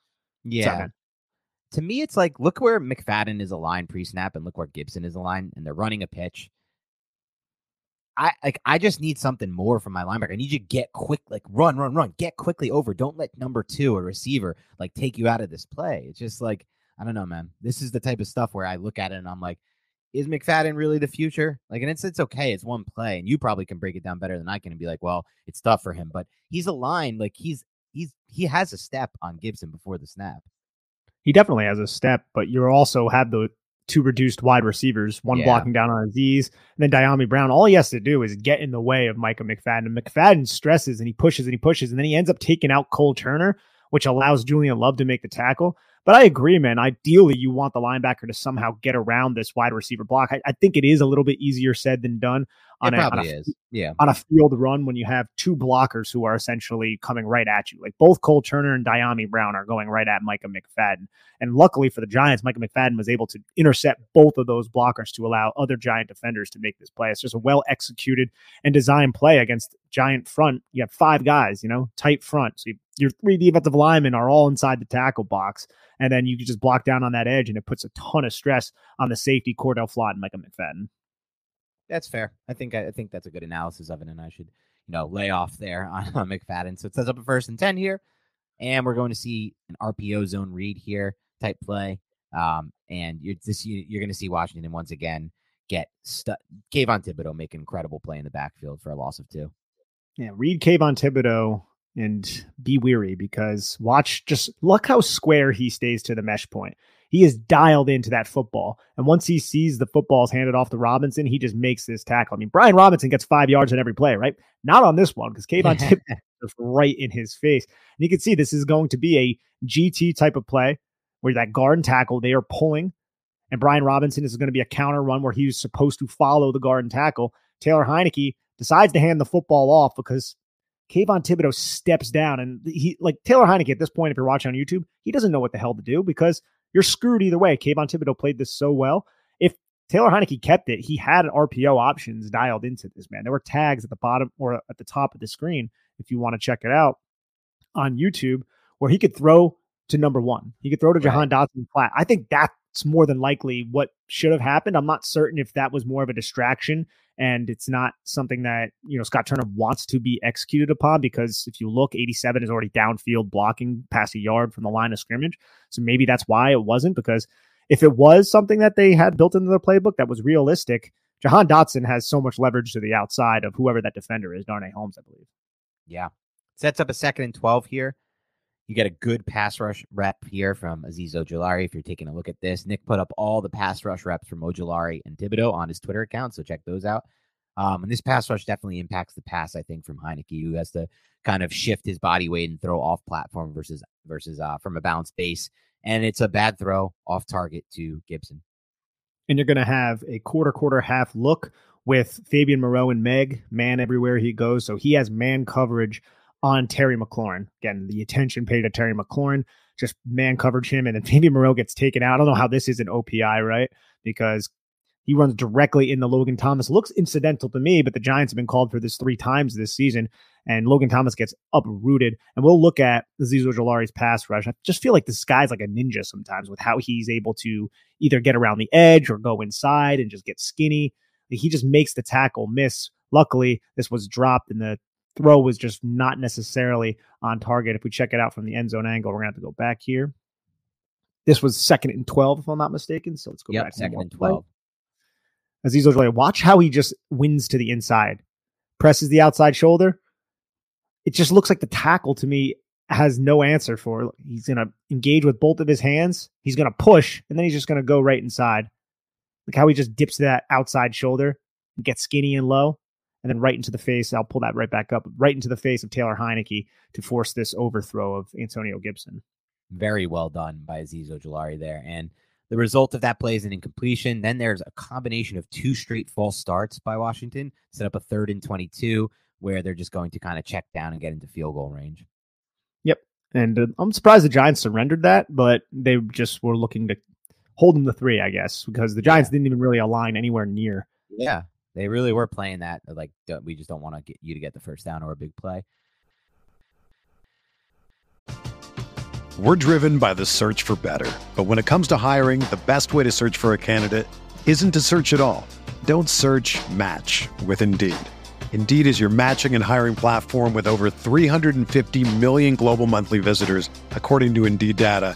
Yeah. to me, it's like look where McFadden is aligned pre-snap, and look where Gibson is aligned, and they're running a pitch. I like I just need something more from my linebacker. I need you to get quick, like run, run, run, get quickly over. Don't let number two, a receiver, like take you out of this play. It's just like I don't know, man. This is the type of stuff where I look at it and I'm like, is McFadden really the future? Like, and it's it's okay. It's one play, and you probably can break it down better than I can and be like, well, it's tough for him, but he's aligned. Like he's he's he has a step on Gibson before the snap. He definitely has a step, but you also have the two reduced wide receivers, one yeah. blocking down on Azeez, and then Dyami Brown. All he has to do is get in the way of Micah McFadden. And McFadden stresses and he pushes and he pushes, and then he ends up taking out Cole Turner, which allows Julian Love to make the tackle. But I agree, man. Ideally, you want the linebacker to somehow get around this wide receiver block. I, I think it is a little bit easier said than done on, it a, on a, is. Yeah. on a field run when you have two blockers who are essentially coming right at you. Like both Cole Turner and Dyami Brown are going right at Micah McFadden. And luckily for the Giants, Micah McFadden was able to intercept both of those blockers to allow other Giant defenders to make this play. It's just a well executed and designed play against Giant front. You have five guys, you know, tight front. So you, your three defensive linemen are all inside the tackle box. And then you can just block down on that edge, and it puts a ton of stress on the safety, Cordell Flott and Micah McFadden. That's fair. I think I think that's a good analysis of it, and I should you know lay off there on, on McFadden. So it sets up a first and ten here, and we're going to see an RPO zone read here type play, um, and you're this you're going to see Washington once again get stuck. Kayvon Thibodeaux make an incredible play in the backfield for a loss of two. Yeah, read Kayvon Thibodeaux and be weary because watch just look how square he stays to the mesh point he is dialed into that football. And once he sees the footballs handed off to Robinson, he just makes this tackle. I mean, Brian Robinson gets five yards on every play, right? Not on this one because Kayvon Tip is right in his face. And you can see this is going to be a GT type of play where that guard and tackle, they are pulling. And Brian Robinson is going to be a counter run where he's supposed to follow the guard and tackle. Taylor Heinicke decides to hand the football off because Kayvon Thibodeaux steps down and he like Taylor Heinicke at this point, if you're watching on YouTube, he doesn't know what the hell to do because you're screwed either way. Kayvon Thibodeaux played this so well. If Taylor Heinicke kept it, he had RPO options dialed into this, man. There were tags at the bottom or at the top of the screen, if you want to check it out on YouTube, where he could throw to number one. He could throw to Jahan Dotson flat. I think that it's more than likely what should have happened. I'm not certain if that was more of a distraction and it's not something that you know Scott Turner wants to be executed upon because if you look, 87 is already downfield blocking past a yard from the line of scrimmage. So maybe that's why it wasn't because if it was something that they had built into their playbook that was realistic, Jahan Dotson has so much leverage to the outside of whoever that defender is, Darnay Holmes, I believe. Yeah. Sets up a second and 12 here. You get a good pass rush rep here from Azeez Ojulari. If you're taking a look at this, Nick put up all the pass rush reps from Ojulari and Thibodeaux on his Twitter account, so check those out. Um, and this pass rush definitely impacts the pass, I think, from Heinicke, who has to kind of shift his body weight and throw off platform versus versus uh, from a balanced base. And it's a bad throw off target to Gibson. And you're going to have a quarter, quarter, half look with Fabian Moreau and Meg, man everywhere he goes. So he has man coverage on Terry McLaurin. Again, the attention paid to Terry McLaurin, just man coverage him, and then Fabian Moreau gets taken out. I don't know how this is an OPI, right? Because he runs directly into Logan Thomas. Looks incidental to me, but the Giants have been called for this three times this season, and Logan Thomas gets uprooted. And we'll look at Azeez Ojulari's pass rush. I just feel like this guy's like a ninja sometimes with how he's able to either get around the edge or go inside and just get skinny. He just makes the tackle miss. Luckily, this was dropped in the throw was just not necessarily on target. If we check it out from the end zone angle, we're going to have to go back here. This was second and 12, if I'm not mistaken. So let's go yep, back. Second and 12. Azeez Ojulari, watch how he just wins to the inside, presses the outside shoulder. It just looks like the tackle to me has no answer for. He's going to engage with both of his hands. He's going to push, and then he's just going to go right inside. Look how he just dips that outside shoulder, gets skinny and low and then right into the face. I'll pull that right back up, right into the face of Taylor Heinicke to force this overthrow of Antonio Gibson. Very well done by Azeez Ojulari there. And the result of that play is an incompletion. Then there's a combination of two straight false starts by Washington, set up a third and 22, where they're just going to kind of check down and get into field goal range. Yep. And uh, I'm surprised the Giants surrendered that, but they just were looking to hold them to three, I guess, because the Giants yeah. didn't even really align anywhere near. Yeah. They really were playing that. Like, we just don't want to get you to get the first down or a big play. We're driven by the search for better. But when it comes to hiring, the best way to search for a candidate isn't to search at all. Don't search match with Indeed. Indeed is your matching and hiring platform with over 350 million global monthly visitors, according to Indeed data,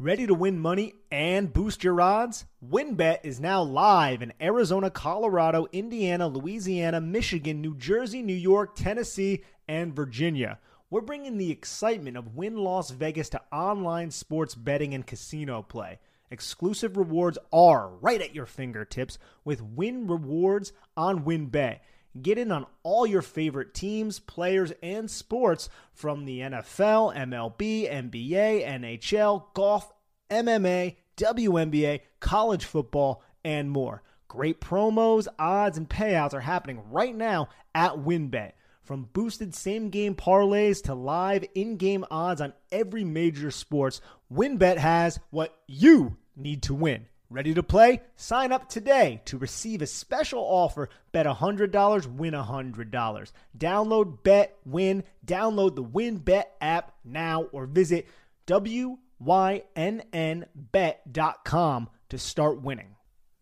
Ready to win money and boost your odds? WynnBET is now live in Arizona, Colorado, Indiana, Louisiana, Michigan, New Jersey, New York, Tennessee, and Virginia. We're bringing the excitement of Wynn Las Vegas to online sports betting and casino play. Exclusive rewards are right at your fingertips with Wynn Rewards on WynnBET. Get in on all your favorite teams, players, and sports from the NFL, MLB, NBA, NHL, golf, MMA, WNBA, college football, and more. Great promos, odds, and payouts are happening right now at WynnBET. From boosted same game parlays to live in game odds on every major sports, WynnBET has what you need to win. Ready to play? Sign up today to receive a special offer. Bet $100, win $100. Download Bet Win. Download the WynnBET app now or visit WYNNBet.com to start winning.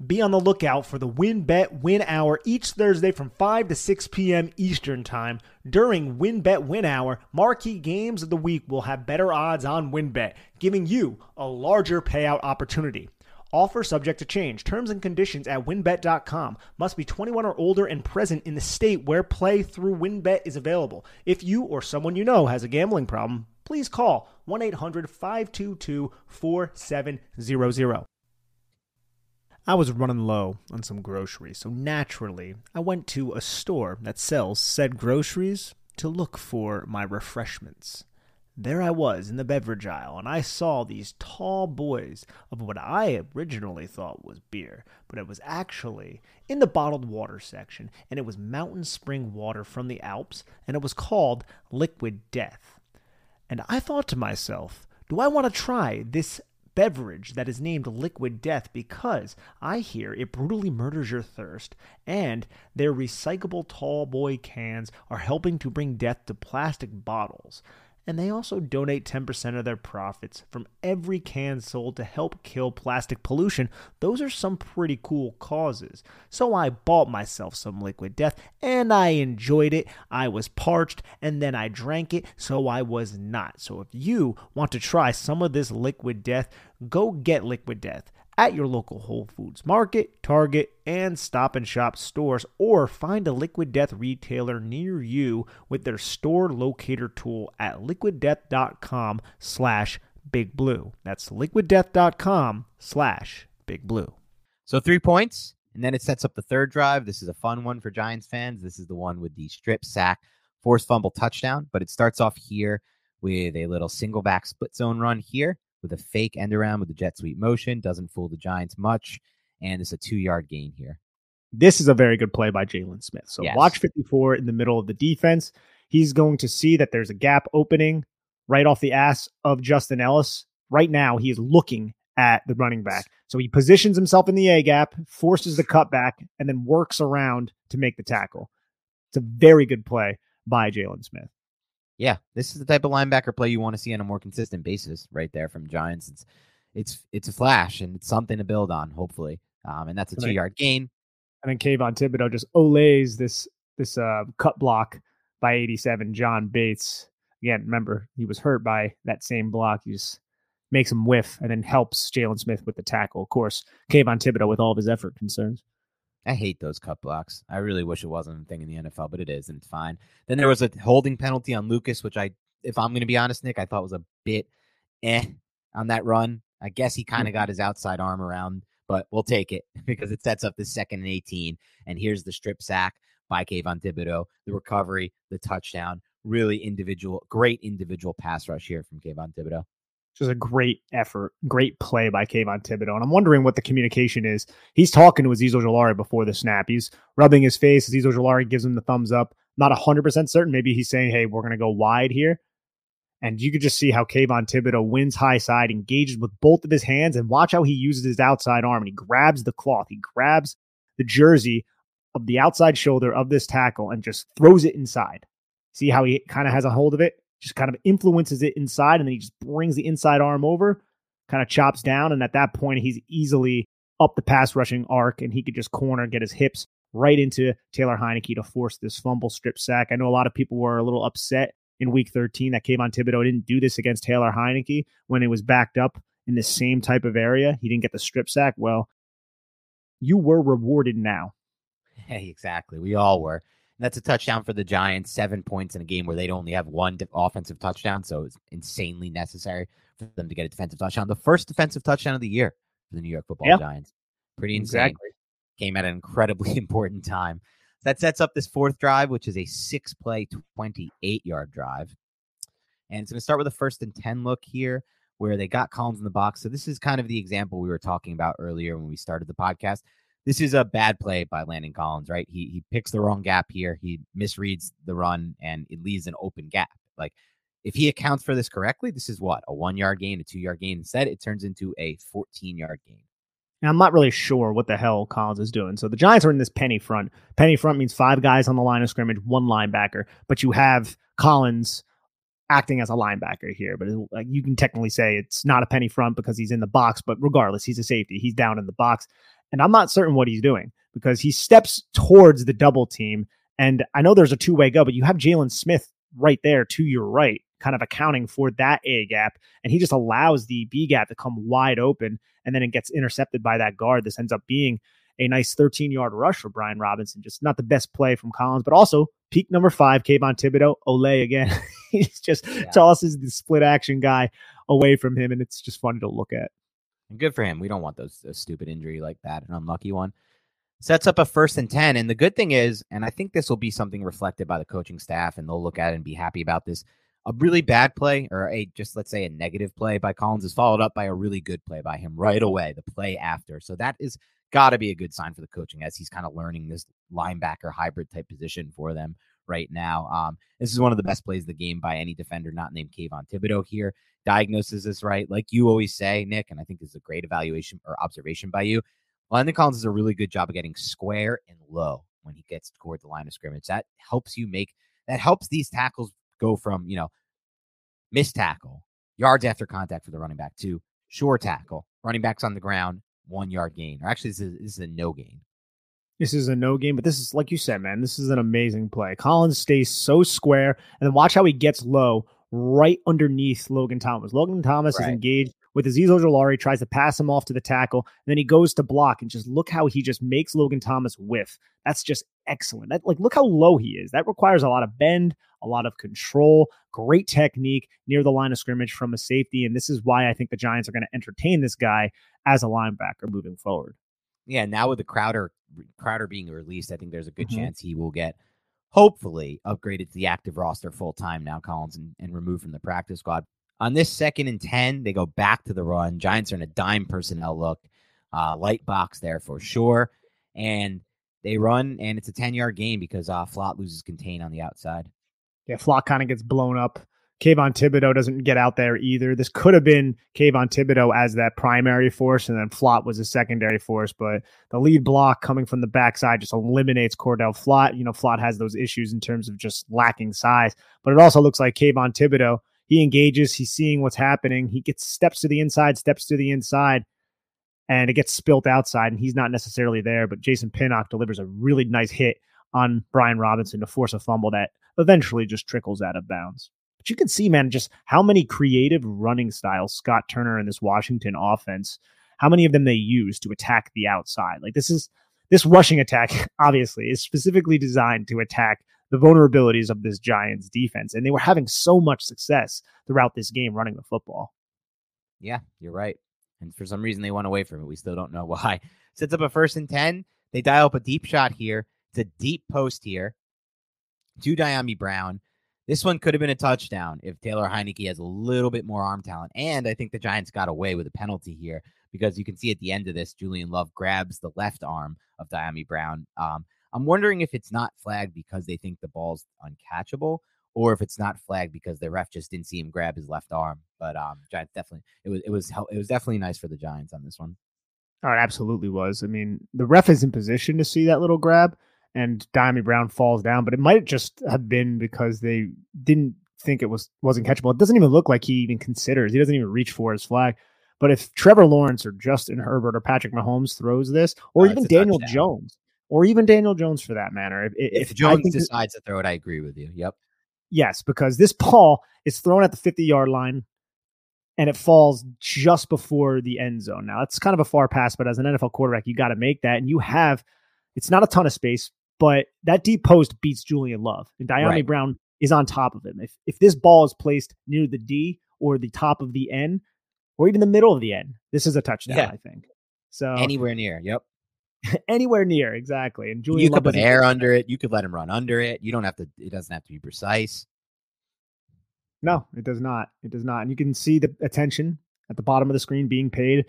Be on the lookout for the WynnBET Win Hour each Thursday from 5 to 6 p.m. Eastern Time. During WynnBET Win Hour, marquee games of the week will have better odds on WynnBET, giving you a larger payout opportunity. Offer subject to change. Terms and conditions at wynnbet.com. Must be 21 or older and present in the state where play through WynnBET is available. If you or someone you know has a gambling problem, please call 1 800 522 4700. I was running low on some groceries, so naturally, I went to a store that sells said groceries to look for my refreshments. There I was in the beverage aisle, and I saw these tall boys of what I originally thought was beer, but it was actually in the bottled water section, and it was mountain spring water from the Alps, and it was called Liquid Death. And I thought to myself, do I want to try this beverage that is named Liquid Death because I hear it brutally murders your thirst, and their recyclable tall boy cans are helping to bring death to plastic bottles and they also donate 10% of their profits from every can sold to help kill plastic pollution. Those are some pretty cool causes. So I bought myself some liquid death and I enjoyed it. I was parched and then I drank it, so I was not. So if you want to try some of this liquid death, go get liquid death at your local Whole Foods Market, Target, and Stop and Shop stores, or find a Liquid Death retailer near you with their store locator tool at liquiddeath.com slash big blue. That's liquiddeath.com slash big blue. So three points, and then it sets up the third drive. This is a fun one for Giants fans. This is the one with the strip sack, forced fumble touchdown, but it starts off here with a little single back split zone run here with a fake end around with the jet sweep motion. Doesn't fool the Giants much. And it's a two yard gain here. This is a very good play by Jaylon Smith. So yes. watch 54 in the middle of the defense. He's going to see that there's a gap opening right off the ass of Justin Ellis. Right now, he is looking at the running back. So he positions himself in the A gap, forces the cutback, and then works around to make the tackle. It's a very good play by Jaylon Smith. Yeah, this is the type of linebacker play you want to see on a more consistent basis, right there from Giants. It's it's it's a flash and it's something to build on, hopefully. Um, and that's a two yard gain. And then Kayvon Thibodeaux just olays this this uh, cut block by 87, John Bates. Again, remember he was hurt by that same block. He just makes him whiff and then helps Jaylon Smith with the tackle. Of course, Kayvon Thibodeaux with all of his effort concerns. I hate those cut blocks. I really wish it wasn't a thing in the NFL, but it is, and it's fine. Then there was a holding penalty on Lucas, which I, if I'm going to be honest, Nick, I thought was a bit eh on that run. I guess he kind of got his outside arm around, but we'll take it because it sets up the second and 18. And here's the strip sack by Kayvon Thibodeaux, the recovery, the touchdown. Really individual, great individual pass rush here from Kayvon Thibodeaux just a great effort, great play by Kayvon Thibodeaux. And I'm wondering what the communication is. He's talking to Azeez Ojulari before the snap. He's rubbing his face. Azeez Ojulari gives him the thumbs up. Not 100% certain. Maybe he's saying, hey, we're going to go wide here. And you could just see how Kayvon Thibodeaux wins high side, engages with both of his hands, and watch how he uses his outside arm and he grabs the cloth. He grabs the jersey of the outside shoulder of this tackle and just throws it inside. See how he kind of has a hold of it? Just kind of influences it inside, and then he just brings the inside arm over, kind of chops down, and at that point he's easily up the pass rushing arc, and he could just corner, and get his hips right into Taylor Heinicke to force this fumble strip sack. I know a lot of people were a little upset in Week 13 that Kayvon Thibodeaux didn't do this against Taylor Heinicke when it was backed up in the same type of area. He didn't get the strip sack. Well, you were rewarded now. Hey, exactly. We all were. That's a touchdown for the Giants, seven points in a game where they'd only have one offensive touchdown. So it's insanely necessary for them to get a defensive touchdown. The first defensive touchdown of the year for the New York football Giants. Pretty insane. Exactly. Came at an incredibly important time. That sets up this fourth drive, which is a six play, 28 yard drive. And it's going to start with a first and 10 look here where they got Collins in the box. So this is kind of the example we were talking about earlier when we started the podcast this is a bad play by Landon Collins, right? He he picks the wrong gap here. He misreads the run and it leaves an open gap. Like if he accounts for this correctly, this is what a one yard gain, a two yard gain. Instead, it turns into a 14 yard gain. And I'm not really sure what the hell Collins is doing. So the Giants are in this penny front. Penny front means five guys on the line of scrimmage, one linebacker, but you have Collins acting as a linebacker here. But it, like you can technically say it's not a penny front because he's in the box. But regardless, he's a safety. He's down in the box. And I'm not certain what he's doing because he steps towards the double team. And I know there's a two way go, but you have Jaylon Smith right there to your right, kind of accounting for that A gap. And he just allows the B gap to come wide open and then it gets intercepted by that guard. This ends up being a nice 13 yard rush for Brian Robinson. Just not the best play from Collins, but also peak number five, Kayvon Thibodeaux, Ole again. he just yeah. tosses the split action guy away from him, and it's just funny to look at. And good for him. We don't want those, those stupid injury like that, an unlucky one. Sets up a first and 10. And the good thing is, and I think this will be something reflected by the coaching staff, and they'll look at it and be happy about this. A really bad play, or a just let's say a negative play by Collins, is followed up by a really good play by him right away, the play after. So that is got to be a good sign for the coaching as he's kind of learning this linebacker hybrid type position for them right now. Um, this is one of the best plays of the game by any defender not named Kayvon Thibodeaux here. Diagnoses this right, like you always say, Nick, and I think this is a great evaluation or observation by you. Landon Collins does a really good job of getting square and low when he gets toward the line of scrimmage. That helps you make that helps these tackles go from you know missed tackle yards after contact for the running back to sure tackle running backs on the ground one yard gain or actually this is, this is a no gain this is a no game, but this is like you said, man. This is an amazing play. Collins stays so square, and then watch how he gets low right underneath Logan Thomas. Logan Thomas right. is engaged with Azeez Ojulari, tries to pass him off to the tackle, and then he goes to block, and just look how he just makes Logan Thomas whiff. That's just excellent. That like look how low he is. That requires a lot of bend, a lot of control, great technique near the line of scrimmage from a safety, and this is why I think the Giants are going to entertain this guy as a linebacker moving forward. Yeah, now with the Crowder Crowder being released, I think there's a good mm-hmm. chance he will get hopefully upgraded to the active roster full time now, Collins, and, and removed from the practice squad. On this second and 10, they go back to the run. Giants are in a dime personnel look, uh, light box there for sure. And they run, and it's a 10 yard game because uh, Flott loses contain on the outside. Yeah, Flott kind of gets blown up Kayvon Thibodeaux doesn't get out there either. This could have been Kayvon Thibodeaux as that primary force, and then Flott was a secondary force. But the lead block coming from the backside just eliminates Cordell Flott. You know, Flott has those issues in terms of just lacking size, but it also looks like Kayvon Thibodeaux. He engages. He's seeing what's happening. He gets steps to the inside, steps to the inside, and it gets spilt outside, and he's not necessarily there. But Jason Pinnock delivers a really nice hit on Brian Robinson to force a fumble that eventually just trickles out of bounds. But you can see, man, just how many creative running styles Scott Turner and this Washington offense, how many of them they use to attack the outside. Like this is this rushing attack, obviously, is specifically designed to attack the vulnerabilities of this Giants defense. And they were having so much success throughout this game running the football. Yeah, you're right. And for some reason, they went away from it. We still don't know why. Sets up a first and 10. They dial up a deep shot here. It's a deep post here to Dyami Brown. This one could have been a touchdown if Taylor Heinicke has a little bit more arm talent. And I think the Giants got away with a penalty here because you can see at the end of this, Julian Love grabs the left arm of Dyami Brown. Um, I'm wondering if it's not flagged because they think the ball's uncatchable or if it's not flagged because the ref just didn't see him grab his left arm. But um, Giants definitely it was it was it was definitely nice for the Giants on this one. Oh, it absolutely was. I mean, the ref is in position to see that little grab, and Dyami Brown falls down, but it might just have been because they didn't think it was wasn't catchable. It doesn't even look like he even considers. He doesn't even reach for his flag. But if Trevor Lawrence or Justin Herbert or Patrick Mahomes throws this, or uh, even Daniel Jones, or even Daniel Jones for that matter, if, if, if Jones decides to throw it, I agree with you. Yep. Yes, because this ball is thrown at the 50 yard line and it falls just before the end zone. Now, it's kind of a far pass, but as an NFL quarterback, you got to make that. And you have, it's not a ton of space, but that deep post beats Julian Love, and Dyami right. Brown is on top of him. If if this ball is placed near the D or the top of the N, or even the middle of the N, this is a touchdown. Yeah. I think so. Anywhere near, yep. anywhere near, exactly. And Julian, you could put air under it. You could let him run under it. You don't have to. It doesn't have to be precise. No, it does not. It does not. And you can see the attention at the bottom of the screen being paid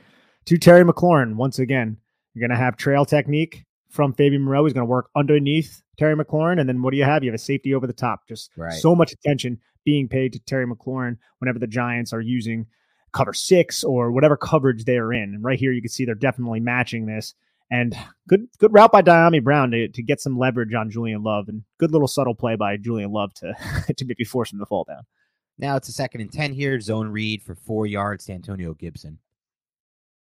to Terry McLaurin once again. You're going to have trail technique from Fabian Moreau. He's going to work underneath Terry McLaurin. And then what do you have? You have a safety over the top. Just right. so much attention being paid to Terry McLaurin whenever the Giants are using cover six or whatever coverage they are in. And right here, you can see they're definitely matching this. And good good route by Dyami Brown to, to get some leverage on Julian Love. And good little subtle play by Julian Love to, to maybe force him to fall down. Now it's a second and 10 here. Zone read for four yards to Antonio Gibson.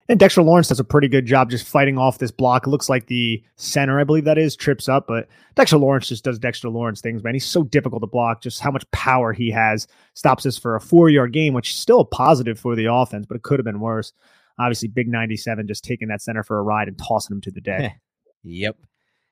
And Dexter Lawrence does a pretty good job just fighting off this block. It looks like the center, I believe that is, trips up, but Dexter Lawrence just does Dexter Lawrence things, man. He's so difficult to block, just how much power he has. Stops us for a four yard game, which is still positive for the offense, but it could have been worse. Obviously, Big 97 just taking that center for a ride and tossing him to the deck. yep.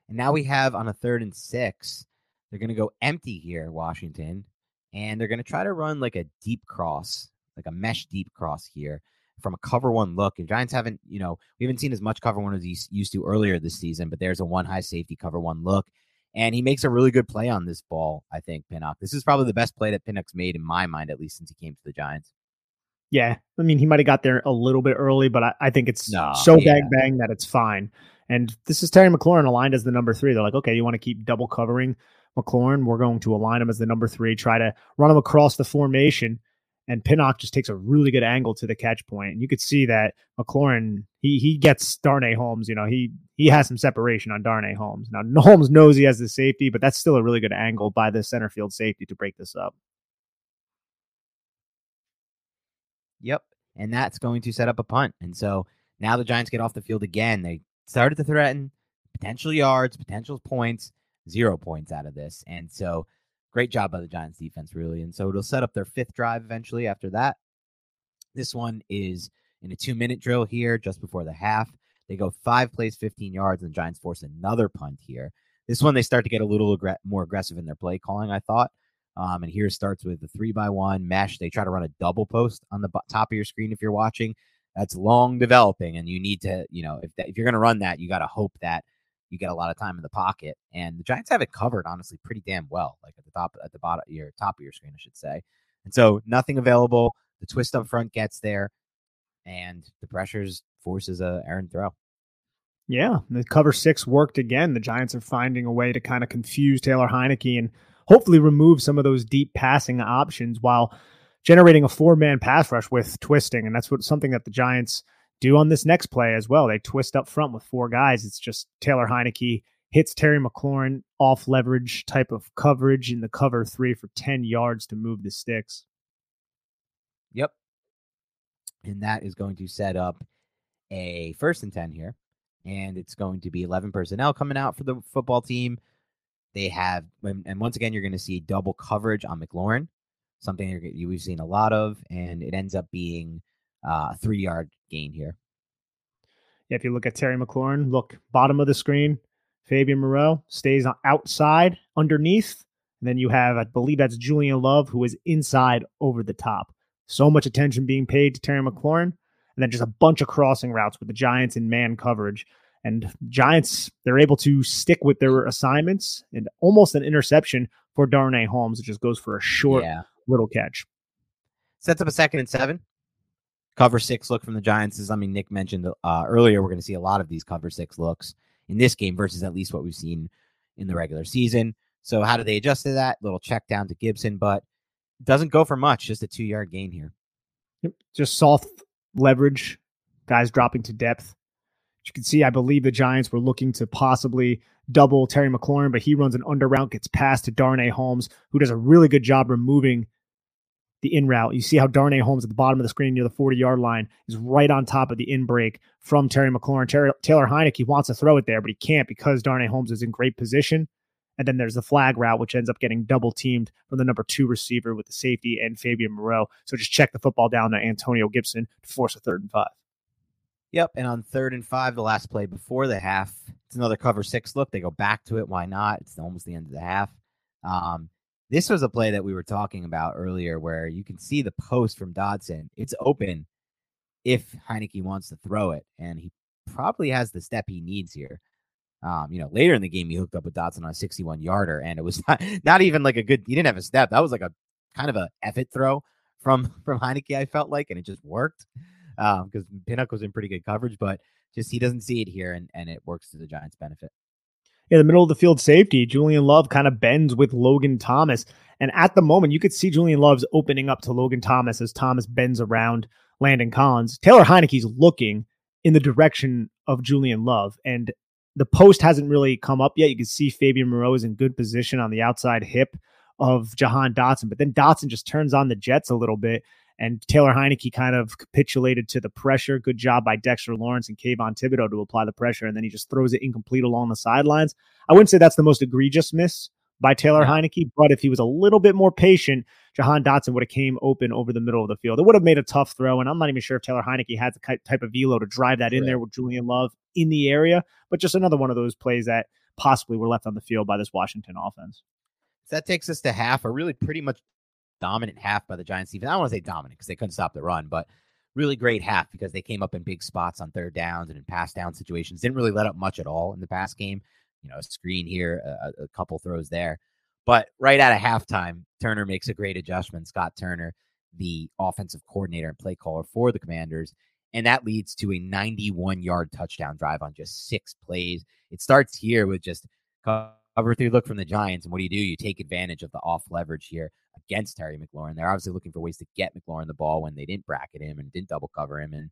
And now we have on a third and six, they're going to go empty here, Washington, and they're going to try to run like a deep cross, like a mesh deep cross here from a cover one look. And Giants haven't, you know, we haven't seen as much cover one as he used to earlier this season, but there's a one high safety cover one look. And he makes a really good play on this ball, I think, Pinnock. This is probably the best play that Pinnock's made in my mind, at least since he came to the Giants. Yeah. I mean, he might have got there a little bit early, but I, I think it's no, so yeah. bang bang that it's fine. And this is Terry McLaurin aligned as the number three. They're like, okay, you want to keep double covering McLaurin? We're going to align him as the number three, try to run him across the formation and Pinnock just takes a really good angle to the catch point. And you could see that McLaurin he he gets Darnay Holmes. You know he he has some separation on Darnay Holmes. Now Holmes knows he has the safety, but that's still a really good angle by the center field safety to break this up. Yep, and that's going to set up a punt. And so now the Giants get off the field again. They started to threaten potential yards, potential points, zero points out of this, and so Great job by the Giants defense, really. And so it'll set up their fifth drive eventually after that. This one is in a two minute drill here just before the half. They go five plays, 15 yards, and the Giants force another punt here. This one, they start to get a little more aggressive in their play calling, I thought. Um, and here starts with the three by one mesh. They try to run a double post on the top of your screen if you're watching. That's long developing, and you need to, you know, if if you're going to run that, you got to hope that you get a lot of time in the pocket. And the Giants have it covered, honestly, pretty damn well. Like at the top, at the bottom, your top of your screen, I should say. And so nothing available. The twist up front gets there, and the pressures forces a Aaron throw. Yeah, the cover six worked again. The Giants are finding a way to kind of confuse Taylor Heinicke and hopefully remove some of those deep passing options while generating a four man pass rush with twisting. And that's what something that the Giants do on this next play as well. They twist up front with four guys. It's just Taylor Heinicke hits Terry McLaurin off leverage type of coverage in the cover three for 10 yards to move the sticks. Yep. And that is going to set up a first and 10 here. And it's going to be 11 personnel coming out for the football team. They have, and once again, you're going to see double coverage on McLaurin, something you've seen a lot of. And it ends up being uh, a three yard gain here. Yeah, if you look at Terry McLaurin, look bottom of the screen. Fabian Moreau stays outside underneath. And then you have, I believe that's Julian Love, who is inside over the top. So much attention being paid to Terry McLaurin. And then just a bunch of crossing routes with the Giants in man coverage. And Giants, they're able to stick with their assignments and almost an interception for Darnay Holmes. It just goes for a short yeah. little catch. Sets up a second and seven cover six look from the Giants is, I mean, Nick mentioned uh, earlier, we're going to see a lot of these cover six looks in this game versus at least what we've seen in the regular season. So, how do they adjust to that? Little check down to Gibson, but doesn't go for much, just a two yard gain here. Yep. Just soft leverage, guys dropping to depth. As you can see, I believe the Giants were looking to possibly double Terry McLaurin, but he runs an under route, gets past to Darnay Holmes, who does a really good job removing the in route. You see how Darnay Holmes at the bottom of the screen near the 40 yard line is right on top of the in break from Terry McLaurin. Terry, Taylor Heinicke wants to throw it there, but he can't because Darnay Holmes is in great position. And then there's the flag route, which ends up getting double teamed from the number two receiver with the safety and Fabian Moreau. So just check the football down to Antonio Gibson to force a third and five. Yep. And on third and five, the last play before the half, it's another cover six look. They go back to it. Why not? It's almost the end of the half. Um, this was a play that we were talking about earlier where you can see the post from Dotson. It's open if Heinicke wants to throw it, and he probably has the step he needs here. Um, you know, later in the game, he hooked up with Dotson on a 61 yarder, and it was not, not even like a good, he didn't have a step. That was like a kind of a effort throw from from Heinicke, I felt like, and it just worked because um, Pinnock was in pretty good coverage, but just he doesn't see it here, and, and it works to the Giants' benefit in the middle of the field safety, Julian Love kind of bends with Logan Thomas. And at the moment, you could see Julian Love's opening up to Logan Thomas as Thomas bends around Landon Collins. Taylor Heinicke's looking in the direction of Julian Love. And the post hasn't really come up yet. You can see Fabian Moreau is in good position on the outside hip of Jahan Dotson. But then Dotson just turns on the Jets a little bit And Taylor Heinicke kind of capitulated to the pressure. Good job by Dexter Lawrence and Kayvon Thibodeaux to apply the pressure. And then he just throws it incomplete along the sidelines. I wouldn't say that's the most egregious miss by Taylor yeah. Heinicke, but if he was a little bit more patient, Jahan Dotson would have came open over the middle of the field. It would have made a tough throw, and I'm not even sure if Taylor Heinicke had the type of velo to drive that in there with Julian Love in the area. But just another one of those plays that possibly were left on the field by this Washington offense. So that takes us to half, a really pretty much dominant half by the Giants defense. I don't want to say dominant because they couldn't stop the run, but really great half because they came up in big spots on third downs and in pass down situations. Didn't really let up much at all in the pass game. You know, a screen here, a, a couple throws there. But right out of halftime, Turner makes a great adjustment. Scott Turner, the offensive coordinator and play caller for the Commanders. And that leads to a 91 yard touchdown drive on just six plays. It starts here with just cover three look from the Giants. And what do you do? You take advantage of the off leverage here against Terry McLaurin. They're obviously looking for ways to get McLaurin the ball when they didn't bracket him and didn't double cover him. And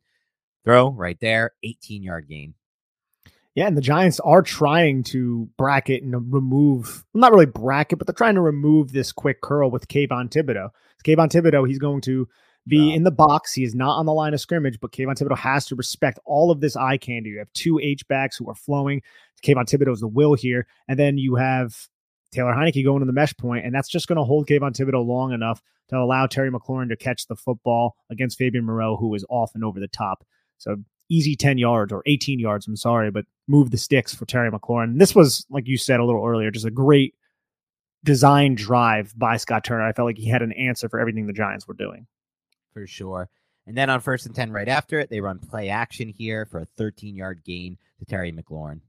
throw right there, 18 yard gain. Yeah, and the Giants are trying to bracket and remove, well, not really bracket, but they're trying to remove this quick curl with Kayvon Thibodeaux. Kayvon Thibodeaux, he's going to be in the box. He is not on the line of scrimmage, but Kayvon Thibodeaux has to respect all of this eye candy. You have two H backs who are flowing. Kayvon Thibodeaux is the will here. And then you have Taylor Heinicke going to the mesh point, and that's just going to hold Kayvon Thibodeaux long enough to allow Terry McLaurin to catch the football against Fabian Moreau, who is off and over the top. So easy 10 yards or 18 yards, I'm sorry, but move the sticks for Terry McLaurin. This was, like you said a little earlier, just a great design drive by Scott Turner. I felt like he had an answer for everything the Giants were doing. For sure. And then on first and 10 right after it, they run play action here for a 13 yard gain to Terry McLaurin.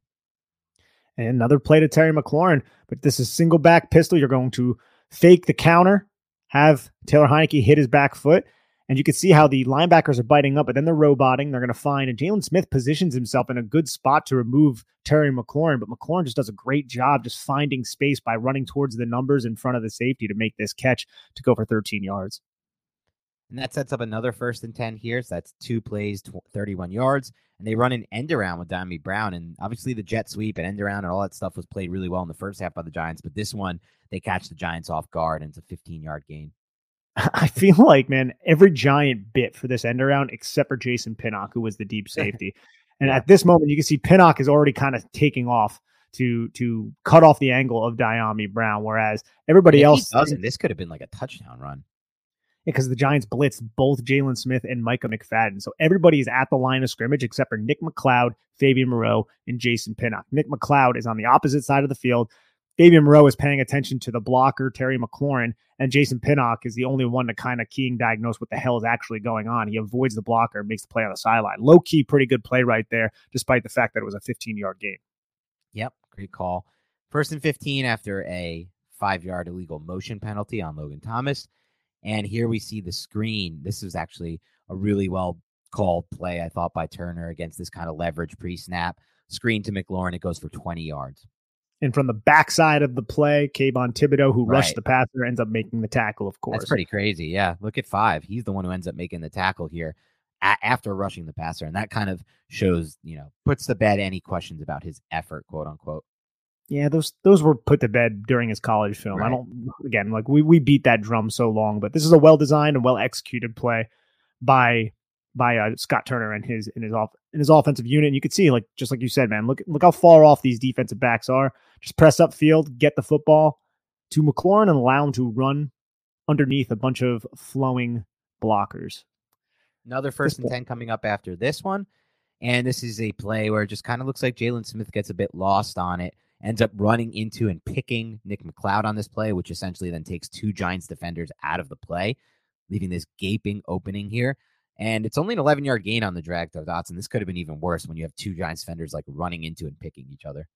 And another play to Terry McLaurin, but this is single back pistol. You're going to fake the counter, have Taylor Heinicke hit his back foot, and you can see how the linebackers are biting up, but then they're roboting. They're going to find, and Jaylon Smith positions himself in a good spot to remove Terry McLaurin, but McLaurin just does a great job just finding space by running towards the numbers in front of the safety to make this catch to go for 13 yards. And that sets up another first and 10 here. So that's two plays, 31 yards. And they run an end around with Dyami Brown. And obviously, the jet sweep and end around and all that stuff was played really well in the first half by the Giants. But this one, they catch the Giants off guard, and it's a 15 yard gain. I feel like, man, every giant bit for this end around except for Jason Pinnock, who was the deep safety. and at this moment, you can see Pinnock is already kind of taking off to to cut off the angle of Dyami Brown, whereas everybody else doesn't. This could have been like a touchdown run. Because the Giants blitzed both Jaylon Smith and Micah McFadden. So everybody is at the line of scrimmage except for Nick McCloud, Fabian Moreau, and Jason Pinnock. Nick McCloud is on the opposite side of the field. Fabian Moreau is paying attention to the blocker, Terry McLaurin, and Jason Pinnock is the only one to kind of keying diagnose what the hell is actually going on. He avoids the blocker makes the play on the sideline. Low key, pretty good play right there, despite the fact that it was a 15 yard game. Yep, great call. First and 15 after a five yard illegal motion penalty on Logan Thomas. And here we see the screen. This is actually a really well called play, I thought, by Turner against this kind of leverage pre snap. Screen to McLaurin. It goes for 20 yards. And from the backside of the play, Kayvon Thibodeaux, who right. rushed the passer, ends up making the tackle, of course. That's pretty crazy. Yeah. Look at five. He's the one who ends up making the tackle here a- after rushing the passer. And that kind of shows, you know, puts to bed any questions about his effort, quote unquote. Yeah, those those were put to bed during his college film. Right. I don't again like we we beat that drum so long, but this is a well designed and well executed play by by uh, Scott Turner and his in his off in his offensive unit. And you could see, like just like you said, man, look look how far off these defensive backs are. Just press up field, get the football to McLaurin, and allow him to run underneath a bunch of flowing blockers. Another first and ten coming up after this one, and this is a play where it just kind of looks like Jaylon Smith gets a bit lost on it. Ends up running into and picking Nick McCloud on this play, which essentially then takes two Giants defenders out of the play, leaving this gaping opening here. And it's only an 11 yard gain on the drag to Dotson. This could have been even worse when you have two Giants defenders like running into and picking each other.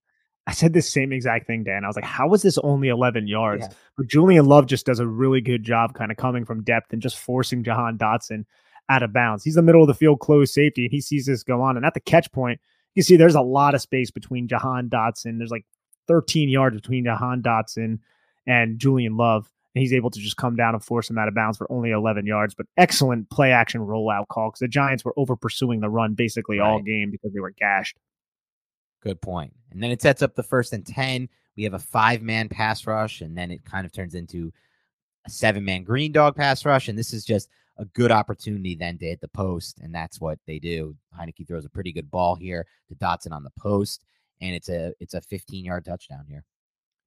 I said the same exact thing, Dan. I was like, how is this only 11 yards? Yeah. But Julian Love just does a really good job kind of coming from depth and just forcing Jahan Dotson out of bounds. He's the middle of the field closed safety, and he sees this go on. And at the catch point, you see there's a lot of space between Jahan Dotson. There's like 13 yards between Jahan Dotson and Julian Love and he's able to just come down and force him out of bounds for only 11 yards. But excellent play action rollout call because the Giants were over pursuing the run basically right. all game because they were gashed. Good point. And then it sets up the first and 10. We have a five man pass rush, and then it kind of turns into a seven man green dog pass rush. And this is just a good opportunity then to hit the post, and that's what they do. Heinicke throws a pretty good ball here to Dotson on the post, and it's a it's a 15 yard touchdown here.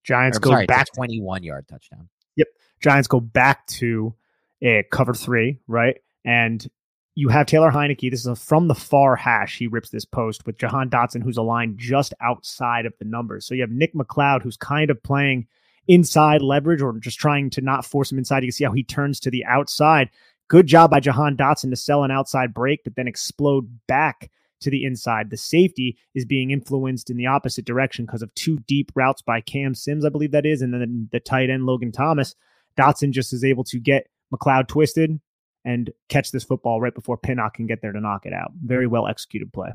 Giants Or, go sorry, back. 21 yard touchdown. Yep, Giants go back to a cover three, right? And you have Taylor Heinicke. This is a, from the far hash. He rips this post with Jahan Dotson, who's aligned just outside of the numbers. So you have Nick McCloud, who's kind of playing inside leverage or just trying to not force him inside. You can see how he turns to the outside. Good job by Jahan Dotson to sell an outside break, but then explode back to the inside. The safety is being influenced in the opposite direction because of two deep routes by Cam Sims, I believe that is, and then the tight end Logan Thomas. Dotson just is able to get McCloud twisted and catch this football right before Pinnock can get there to knock it out. Very well executed play.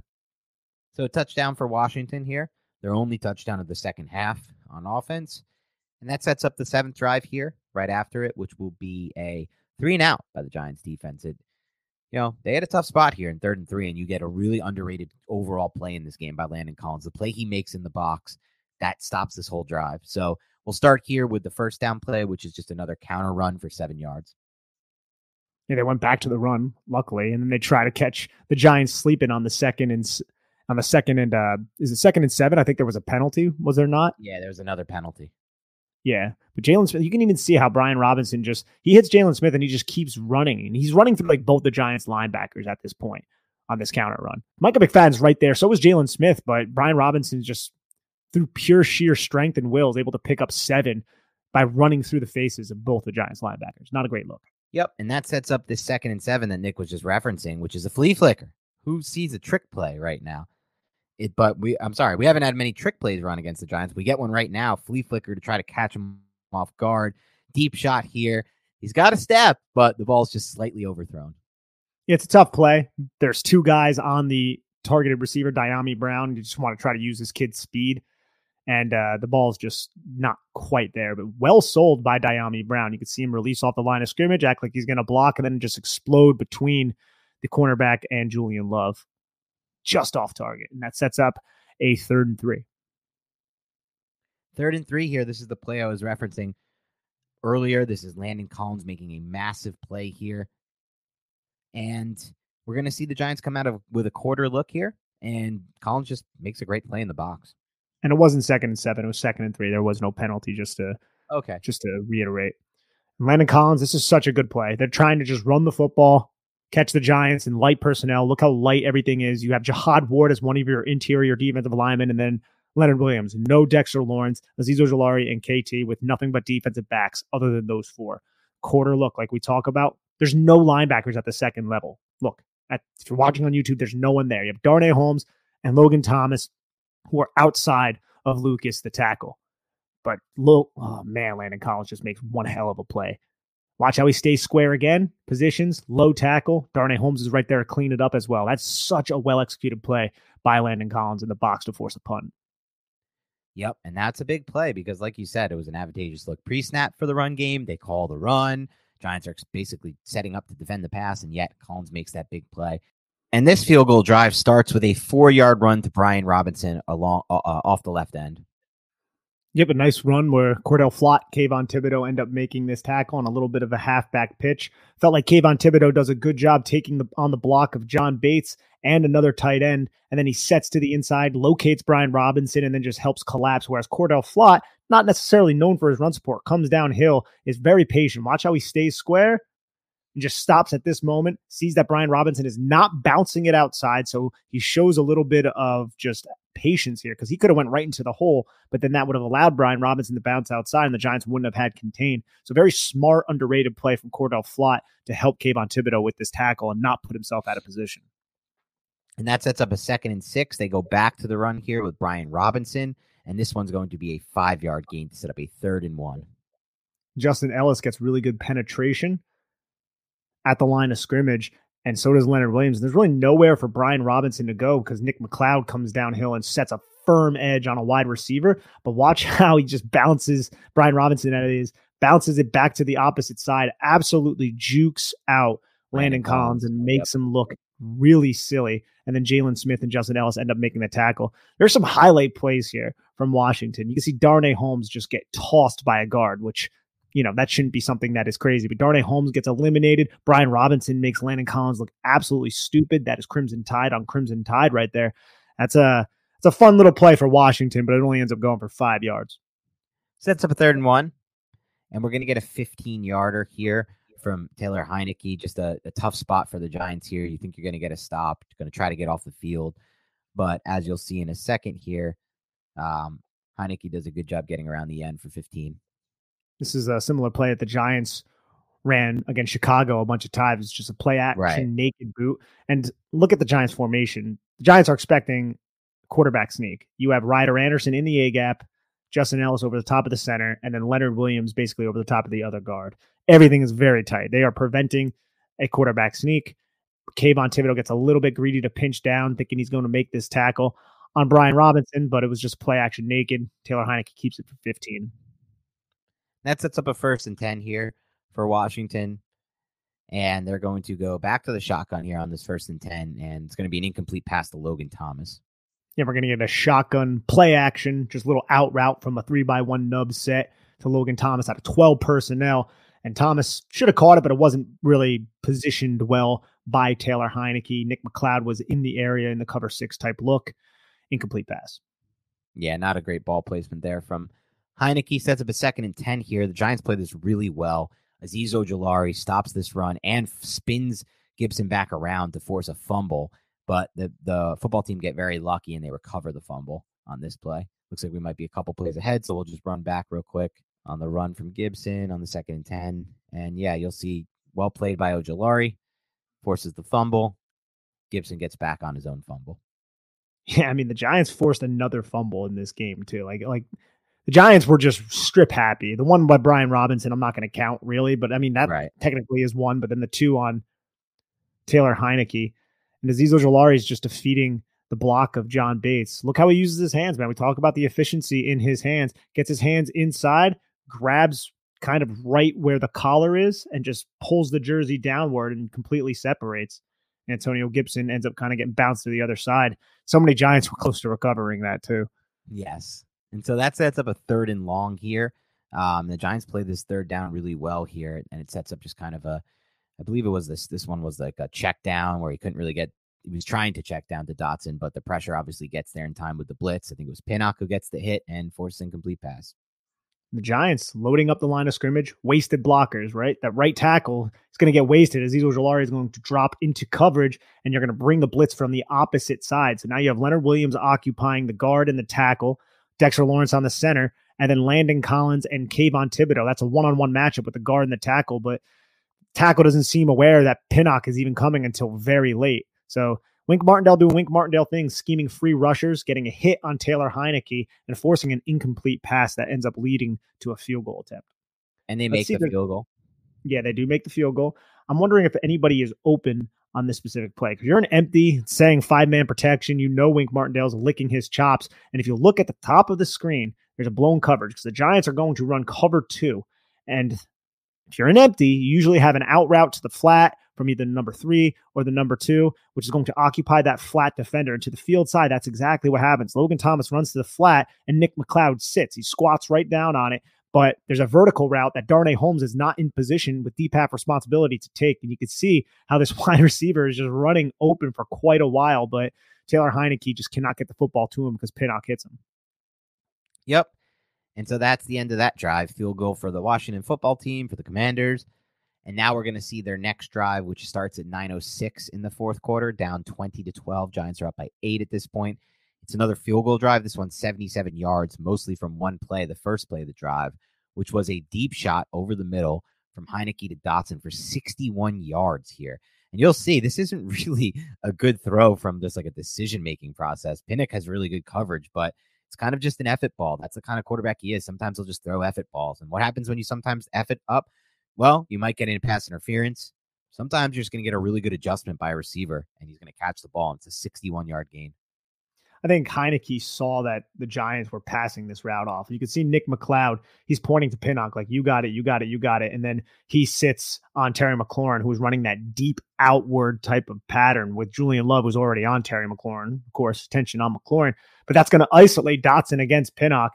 So a touchdown for Washington here. Their only touchdown of the second half on offense. And that sets up the seventh drive here, right after it, which will be a three and out by the Giants defense. It you know, they had a tough spot here in third and three, and you get a really underrated overall play in this game by Landon Collins. The play he makes in the box that stops this whole drive. So we'll start here with the first down play, which is just another counter run for seven yards. Yeah, they went back to the run, luckily, and then they try to catch the Giants sleeping on the second and on the second and uh is it second and seven? I think there was a penalty, was there not? Yeah, there was another penalty. Yeah, but Jaylon Smith, you can even see how Brian Robinson just he hits Jaylon Smith and he just keeps running, and he's running through like both the Giants linebackers at this point on this counter run. Micah McFadden's right there, so was Jaylon Smith, but Brian Robinson's just through pure sheer strength and will is able to pick up seven by running through the faces of both the Giants linebackers. Not a great look. Yep. And that sets up this second and seven that Nick was just referencing, which is a flea flicker. Who sees a trick play right now? It, but we, I'm sorry, we haven't had many trick plays run against the Giants. We get one right now, flea flicker to try to catch him off guard. Deep shot here. He's got a step, but the ball's just slightly overthrown. Yeah, it's a tough play. There's two guys on the targeted receiver, Dyami Brown. You just want to try to use this kid's speed. And uh, the ball's just not quite there, but well sold by Dyami Brown. You can see him release off the line of scrimmage, act like he's going to block, and then just explode between the cornerback and Julian Love, just off target. And that sets up a third and three. Third and three here. This is the play I was referencing earlier. This is Landon Collins making a massive play here. And we're going to see the Giants come out of with a quarter look here. And Collins just makes a great play in the box. And it wasn't second and seven; it was second and three. There was no penalty. Just to Okay. just to reiterate. Landon Collins, this is such a good play. They're trying to just run the football, catch the Giants, and light personnel. Look how light everything is. You have Jihad Ward as one of your interior defensive linemen, and then Leonard Williams, no Dexter Lawrence, Azeez Ojulari, and KT with nothing but defensive backs other than those four. Quarter look, like we talk about. There's no linebackers at the second level. Look, at, if you're watching on YouTube, there's no one there. You have Darnay Holmes and Logan Thomas, who are outside of Lucas, the tackle. But look, oh man, Landon Collins just makes one hell of a play. Watch how he stays square again. Positions, low tackle. Darnay Holmes is right there to clean it up as well. That's such a well executed play by Landon Collins in the box to force a punt. Yep. And that's a big play because, like you said, it was an advantageous look pre snap for the run game. They call the run. Giants are basically setting up to defend the pass, and yet Collins makes that big play. And this field goal drive starts with a four yard run to Brian Robinson along uh, uh, off the left end. Yep, a nice run where Cordell Flott, Kayvon Thibodeaux end up making this tackle on a little bit of a halfback pitch. Felt like Kayvon Thibodeaux does a good job taking the on the block of John Bates and another tight end, and then he sets to the inside, locates Brian Robinson, and then just helps collapse. Whereas Cordell Flott, not necessarily known for his run support, comes downhill, is very patient. Watch how he stays square and just stops at this moment, sees that Brian Robinson is not bouncing it outside, so he shows a little bit of just patience here because he could have went right into the hole, but then that would have allowed Brian Robinson to bounce outside, and the Giants wouldn't have had contained. So very smart, underrated play from Cordell Flott to help Kayvon Thibodeaux with this tackle and not put himself out of position. And that sets up a second and six. They go back to the run here with Brian Robinson. And this one's going to be a five yard gain to set up a third and one. Justin Ellis gets really good penetration at the line of scrimmage, and so does Leonard Williams. There's really nowhere for Brian Robinson to go because Nick McCloud comes downhill and sets a firm edge on a wide receiver. But watch how he just bounces Brian Robinson at his bounces it back to the opposite side, absolutely jukes out Landon, Collins, Collins, and makes him look really silly. And then Jaylon Smith and Justin Ellis end up making the tackle. There's some highlight plays here from Washington. You can see Darnay Holmes just get tossed by a guard, which you know, that shouldn't be something that is crazy. But Darnay Holmes gets eliminated. Brian Robinson makes Landon Collins look absolutely stupid. That is Crimson Tide on Crimson Tide right there. That's a it's a fun little play for Washington, but it only ends up going for five yards. Sets up a third and one. And we're gonna get a 15 yarder here from Taylor Heinicke. Just a, a tough spot for the Giants here. You think you're gonna get a stop, you're gonna try to get off the field. But as you'll see in a second here, um, Heinicke does a good job getting around the end for 15. This is a similar play that the Giants ran against Chicago a bunch of times. It's just a play action right. naked boot. And look at the Giants formation. The Giants are expecting quarterback sneak. You have Ryder Anderson in the A gap, Justin Ellis over the top of the center, and then Leonard Williams basically over the top of the other guard. Everything is very tight. They are preventing a quarterback sneak. Kayvon Thibodeaux gets a little bit greedy to pinch down, thinking he's going to make this tackle on Brian Robinson, but it was just play action naked. Taylor Heinicke keeps it for 15. That sets up a first and 10 here for Washington. And they're going to go back to the shotgun here on this first and 10. And it's going to be an incomplete pass to Logan Thomas. Yeah, we're going to get a shotgun play action, just a little out route from a three by one nub set to Logan Thomas out of 12 personnel. And Thomas should have caught it, but it wasn't really positioned well by Taylor Heinicke. Nick McCloud was in the area in the cover six type look. Incomplete pass. Yeah, not a great ball placement there from Heinicke sets up a second and 10 here. The Giants play this really well. Azeez Ojulari stops this run and spins Gibson back around to force a fumble. But the, the football team get very lucky and they recover the fumble on this play. Looks like we might be a couple plays ahead, so we'll just run back real quick on the run from Gibson on the second and 10. And yeah, you'll see well played by Ojulari, forces the fumble. Gibson gets back on his own fumble. Yeah, I mean the Giants forced another fumble in this game too. Like like the Giants were just strip happy. The one by Brian Robinson, I'm not going to count really, but I mean that right. technically is one. But then the two on Taylor Heinicke and Azeez Ojulari is just defeating the block of John Bates. Look how he uses his hands, man. We talk about the efficiency in his hands. Gets his hands inside, grabs kind of right where the collar is, and just pulls the jersey downward and completely separates. Antonio Gibson ends up kind of getting bounced to the other side. So many Giants were close to recovering that too. Yes. And so that sets up a third and long here. Um, the Giants played this third down really well here, and it sets up just kind of a, I believe it was this. This one was like a check down where he couldn't really get. He was trying to check down to Dotson, but the pressure obviously gets there in time with the blitz. I think it was Pinnock who gets the hit and forces incomplete pass. The Giants loading up the line of scrimmage, wasted blockers, right? That right tackle is going to get wasted as Azeez Ojulari is going to drop into coverage, and you're going to bring the blitz from the opposite side. So now you have Leonard Williams occupying the guard and the tackle. Dexter Lawrence on the center, and then Landon Collins and Kayvon Thibodeaux. That's a one-on-one matchup with the guard and the tackle, but tackle doesn't seem aware that Pinnock is even coming until very late. So Wink Martindale doing Wink Martindale things, scheming free rushers, getting a hit on Taylor Heinicke, and forcing an incomplete pass that ends up leading to a field goal attempt. And they Let's make the field goal. Yeah, they do make the field goal. I'm wondering if anybody is open on this specific play. Because you're an empty saying five man protection. You know Wink Martindale's licking his chops. And if you look at the top of the screen, there's a blown coverage because the Giants are going to run cover two. And if you're an empty, you usually have an out route to the flat from either number three or the number two, which is going to occupy that flat defender. And to the field side, that's exactly what happens. Logan Thomas runs to the flat and Nick McCloud sits. He squats right down on it but there's a vertical route that Darnay Holmes is not in position with deep DPAP responsibility to take. And you can see how this wide receiver is just running open for quite a while, but Taylor Heinicke just cannot get the football to him because Pinnock hits him. Yep. And so that's the end of that drive. Field goal for the Washington football team, for the Commanders. And now we're going to see their next drive, which starts at 9.06 in the fourth quarter, down 20 to 12. Giants are up by eight at this point. It's another field goal drive. This one's 77 yards, mostly from one play, the first play of the drive, which was a deep shot over the middle from Heinicke to Dotson for 61 yards here. And you'll see this isn't really a good throw from just like a decision making process. Pinnock has really good coverage, but it's kind of just an effort ball. That's the kind of quarterback he is. Sometimes he'll just throw effort balls. And what happens when you sometimes effort up? Well, you might get into pass interference. Sometimes you're just going to get a really good adjustment by a receiver, and he's going to catch the ball. And it's a 61 yard gain. I think Heinicke saw that the Giants were passing this route off. You could see Nick McCloud, he's pointing to Pinnock, like, you got it, you got it, you got it. And then he sits on Terry McLaurin, who's running that deep outward type of pattern with Julian Love, who's already on Terry McLaurin. Of course, attention on McLaurin, but that's going to isolate Dotson against Pinnock.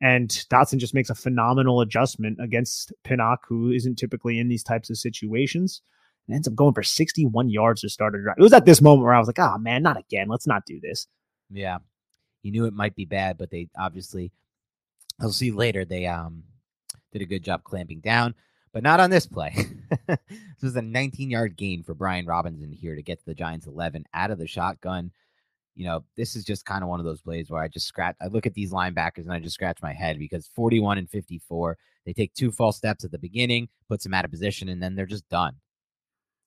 And Dotson just makes a phenomenal adjustment against Pinnock, who isn't typically in these types of situations. And ends up going for 61 yards to start a drive. It was at this moment where I was like, oh man, not again. Let's not do this. Yeah. You knew it might be bad, but they obviously I'll see later they um did a good job clamping down, but not on this play. this was a 19 yard gain for Brian Robinson here to get to the Giants 11 out of the shotgun. You know, this is just kind of one of those plays where I just scratch. I look at these linebackers and I just scratch my head because 41 and 54, they take two false steps at the beginning, puts them out of position, and then they're just done.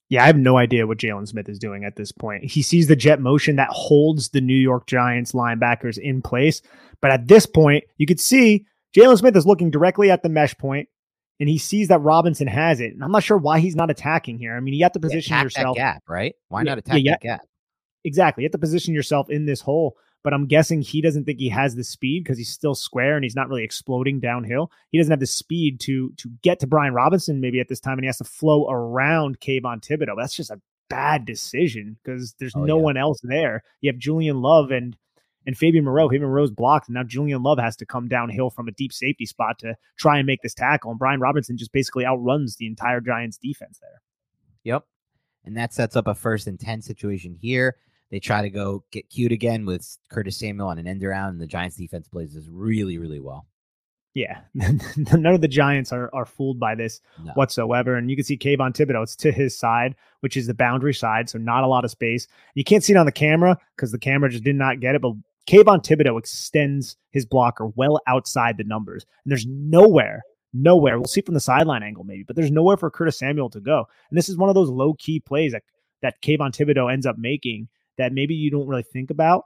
Yeah, I have no idea what Jaylon Smith is doing at this point. He sees the jet motion that holds the New York Giants linebackers in place. But at this point, you could see Jaylon Smith is looking directly at the mesh point and he sees that Robinson has it. And I'm not sure why he's not attacking here. I mean, you have to position yeah, yourself. gap, right? Why not attack yeah, that gap? Exactly. You have to position yourself in this hole. But I'm guessing he doesn't think he has the speed because he's still square and he's not really exploding downhill. He doesn't have the speed to to get to Brian Robinson maybe at this time, and he has to flow around Kayvon Thibodeaux. That's just a bad decision because there's oh, no yeah. one else there. You have Julian Love and and Fabian Moreau. Fabian Moreau's blocked, and now Julian Love has to come downhill from a deep safety spot to try and make this tackle. And Brian Robinson just basically outruns the entire Giants defense there. Yep. And that sets up a first and 10 situation here. They try to go get cute again with Curtis Samuel on an end around, and the Giants defense plays this really, really well. Yeah, none of the Giants are are fooled by this no. whatsoever. And you can see Kayvon Thibodeaux, it's to his side, which is the boundary side, so not a lot of space. You can't see it on the camera because the camera just did not get it, but Kayvon Thibodeaux extends his blocker well outside the numbers, and there's nowhere, nowhere. We'll see from the sideline angle maybe, but there's nowhere for Curtis Samuel to go. And this is one of those low key plays that that Kayvon Thibodeaux ends up making that maybe you don't really think about,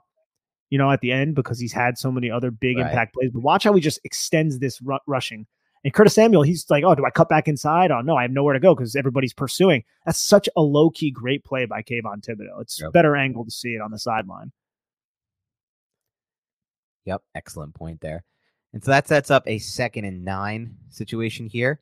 you know, at the end because he's had so many other big right. impact plays. But watch how he just extends this r- rushing. And Curtis Samuel, he's like, oh, do I cut back inside? Oh, no, I have nowhere to go because everybody's pursuing. That's such a low key great play by Kayvon Thibodeaux. It's yep. better angle to see it on the sideline. Yep, excellent point there. And so that sets up a second and nine situation here.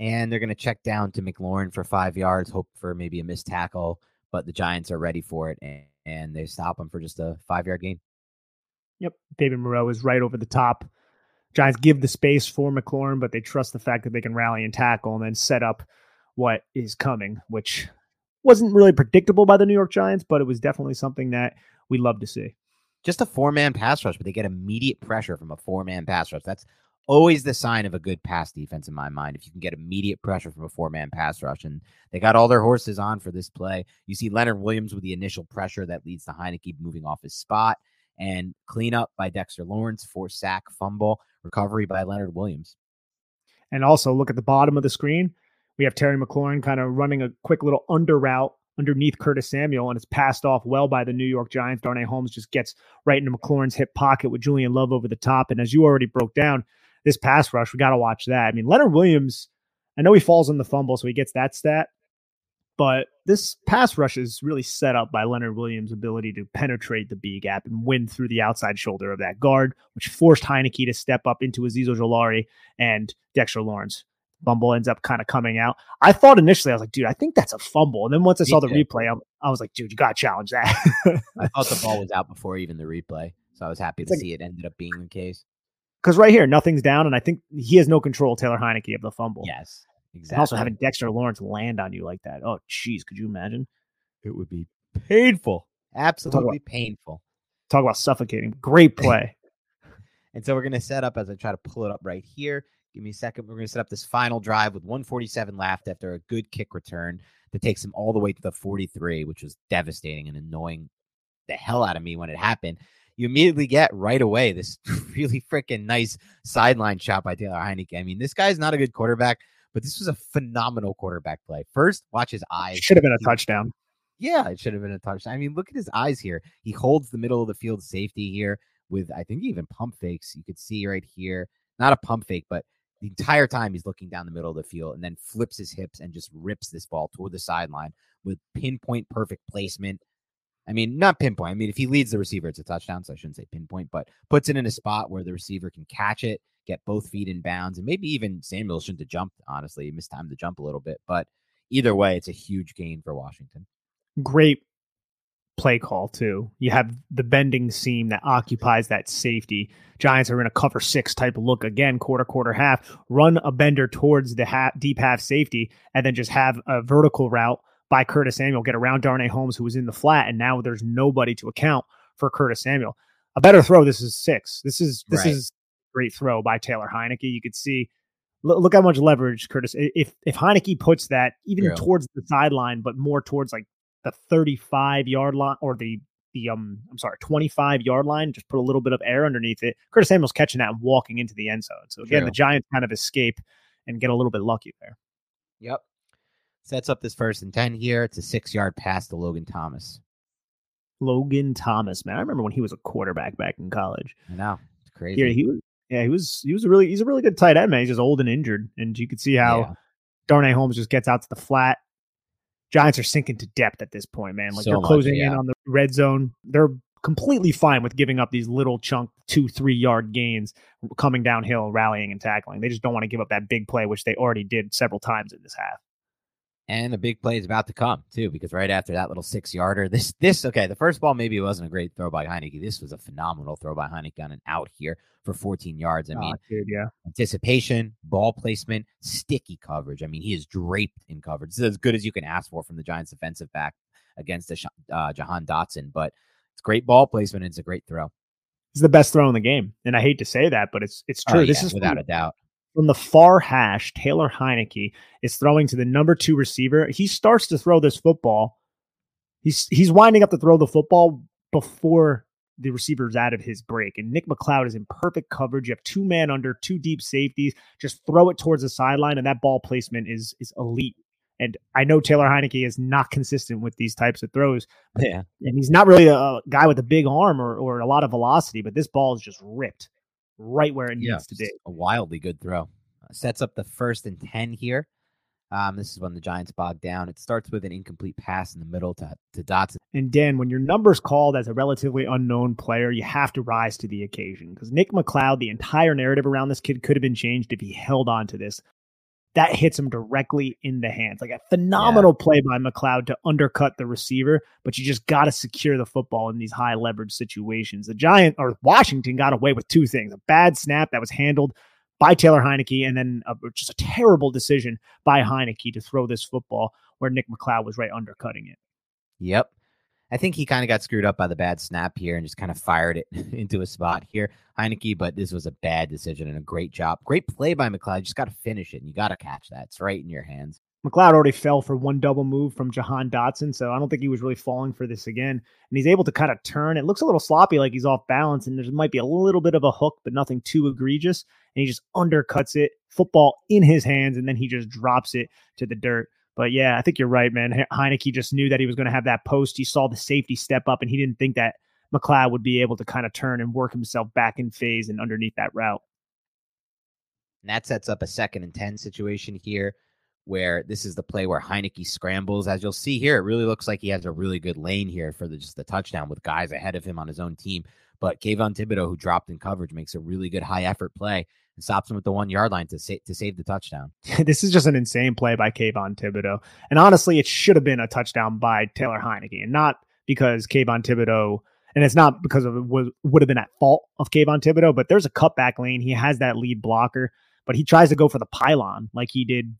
And they're going to check down to McLaurin for five yards, hope for maybe a missed tackle, but the Giants are ready for it and, and they stop him for just a five yard gain. Yep. David Moreau is right over the top. Giants give the space for McLaurin, but they trust the fact that they can rally and tackle and then set up what is coming, which wasn't really predictable by the New York Giants, but it was definitely something that we love to see just a four man pass rush, but they get immediate pressure from a four man pass rush. That's always the sign of a good pass defense in my mind. If you can get immediate pressure from a four man pass rush, and they got all their horses on for this play. You see Leonard Williams with the initial pressure that leads to Heinicke moving off his spot, and cleanup by Dexter Lawrence, for sack fumble, recovery by Leonard Williams. And also look at the bottom of the screen. We have Terry McLaurin kind of running a quick little under route underneath Curtis Samuel, and it's passed off well by the New York Giants. Darnay Holmes just gets right into McLaurin's hip pocket with Julian Love over the top. And as you already broke down, this pass rush, we got to watch that. I mean, Leonard Williams, I know he falls on the fumble, so he gets that stat. But this pass rush is really set up by Leonard Williams' ability to penetrate the B gap and win through the outside shoulder of that guard, which forced Heinicke to step up into Azeez Ojulari and Dexter Lawrence. Bumble ends up kind of coming out. I thought initially, I was like, dude, I think that's a fumble. And then once I saw the replay, I, I was like, dude, you got to challenge that. I thought the ball was out before even the replay. So I was happy to like, see it ended up being the case. Because right here, nothing's down. And I think he has no control, Taylor Heinicke, of the fumble. Yes, exactly. And also having Dexter Lawrence land on you like that. Oh, jeez, could you imagine? It would be painful. Absolutely talk about, painful. Talk about suffocating. Great play. and so we're going to set up as I try to pull it up right here. Give me a second. We're going to set up this final drive with 147 left after a good kick return that takes him all the way to the 43, which was devastating and annoying the hell out of me when it happened. You immediately get right away this really freaking nice sideline shot by Taylor Heinicke. I mean, this guy's not a good quarterback, but this was a phenomenal quarterback play. First, watch his eyes. Should have been a touchdown. Yeah, it should have been a touchdown. I mean, look at his eyes here. He holds the middle of the field safety here with, I think, even pump fakes. You could see right here, not a pump fake, but the entire time he's looking down the middle of the field and then flips his hips and just rips this ball toward the sideline with pinpoint perfect placement. I mean, not pinpoint. I mean, if he leads the receiver, it's a touchdown. So I shouldn't say pinpoint, but puts it in a spot where the receiver can catch it, get both feet in bounds, and maybe even Samuel shouldn't have jumped. Honestly, he missed time to jump a little bit, but either way, it's a huge gain for Washington. Great play call too. You have the bending seam that occupies that safety. Giants are in a cover six type of look again, quarter, quarter, half. Run a bender towards the half, deep half safety, and then just have a vertical route by Curtis Samuel get around Darnay Holmes, who was in the flat, and now there's nobody to account for Curtis Samuel. A better throw. This is six. This is this right. is great throw by Taylor Heinicke. You could see. Look, how much leverage Curtis. If if Heinicke puts that even towards the sideline, but more towards like the 35 yard line or the the um I'm sorry 25 yard line, just put a little bit of air underneath it. Curtis Samuel's catching that and walking into the end zone. So again, the Giants kind of escape and get a little bit lucky there. Yep. Sets up this first and 10 here. It's a six yard pass to Logan Thomas. Logan Thomas, man. I remember when he was a quarterback back in college. I know. It's crazy. Yeah, he was yeah, he was he was a really he's a really good tight end, man. He's just old and injured. And you could see how yeah. Darnay Holmes just gets out to the flat, Giants are sinking to depth at this point, man. Like so they're closing much, yeah. in on the red zone. They're completely fine with giving up these little chunk two, three yard gains coming downhill, rallying and tackling. They just don't want to give up that big play, which they already did several times in this half. And a big play is about to come too, because right after that little six yarder, this this okay, the first ball maybe wasn't a great throw by Heinicke. This was a phenomenal throw by Heinicke on an out here for 14 yards. I oh, mean, dude, yeah, anticipation, ball placement, sticky coverage. I mean, he is draped in coverage. This is as good as you can ask for from the Giants' defensive back against the, uh, Jahan Dotson. But it's great ball placement. And it's a great throw. It's the best throw in the game, and I hate to say that, but it's it's true. Oh, yeah, this is without a doubt from the far hash, Taylor Heinicke is throwing to the number two receiver. He starts to throw this football. He's he's winding up to throw the football before the receiver's out of his break. And Nick McCloud is in perfect coverage. You have two man under, two deep safeties. Just throw it towards the sideline, and that ball placement is is elite. And I know Taylor Heinicke is not consistent with these types of throws. Yeah. And he's not really a guy with a big arm or, or a lot of velocity, but this ball is just ripped right where it yeah, needs to be. A wildly good throw. Uh, sets up the first and 10 here. Um, this is when the Giants bogged down. It starts with an incomplete pass in the middle to, to Dotson. And Dan, when your number's called as a relatively unknown player, you have to rise to the occasion because Nick McCloud, the entire narrative around this kid could have been changed if he held on to this that hits him directly in the hands. Like a phenomenal yeah. play by McCloud to undercut the receiver, but you just got to secure the football in these high leverage situations. The Giant or Washington got away with two things: a bad snap that was handled by Taylor Heinicke, and then a, just a terrible decision by Heinicke to throw this football where Nick McCloud was right undercutting it. Yep. I think he kind of got screwed up by the bad snap here and just kind of fired it into a spot here, Heinicke. But this was a bad decision and a great job. Great play by McCloud. You just got to finish it and you got to catch that. It's right in your hands. McCloud already fell for one double move from Jahan Dotson, so I don't think he was really falling for this again. And he's able to kind of turn. It looks a little sloppy, like he's off balance, and there might be a little bit of a hook, but nothing too egregious. And he just undercuts it, football in his hands, and then he just drops it to the dirt. But yeah, I think you're right, man. Heinicke just knew that he was going to have that post. He saw the safety step up, and he didn't think that McCloud would be able to kind of turn and work himself back in phase and underneath that route. And that sets up a second and 10 situation here where this is the play where Heinicke scrambles. As you'll see here, it really looks like he has a really good lane here for the, just the touchdown with guys ahead of him on his own team. But Kayvon Thibodeaux, who dropped in coverage, makes a really good high effort play and stops him at the one yard line to sa- to save the touchdown. this is just an insane play by Kayvon Thibodeaux, and honestly, it should have been a touchdown by Taylor Heinicke, and not because Kayvon Thibodeaux. And it's not because of it was, would have been at fault of Kayvon Thibodeaux, but there's a cutback lane. He has that lead blocker, but he tries to go for the pylon like he did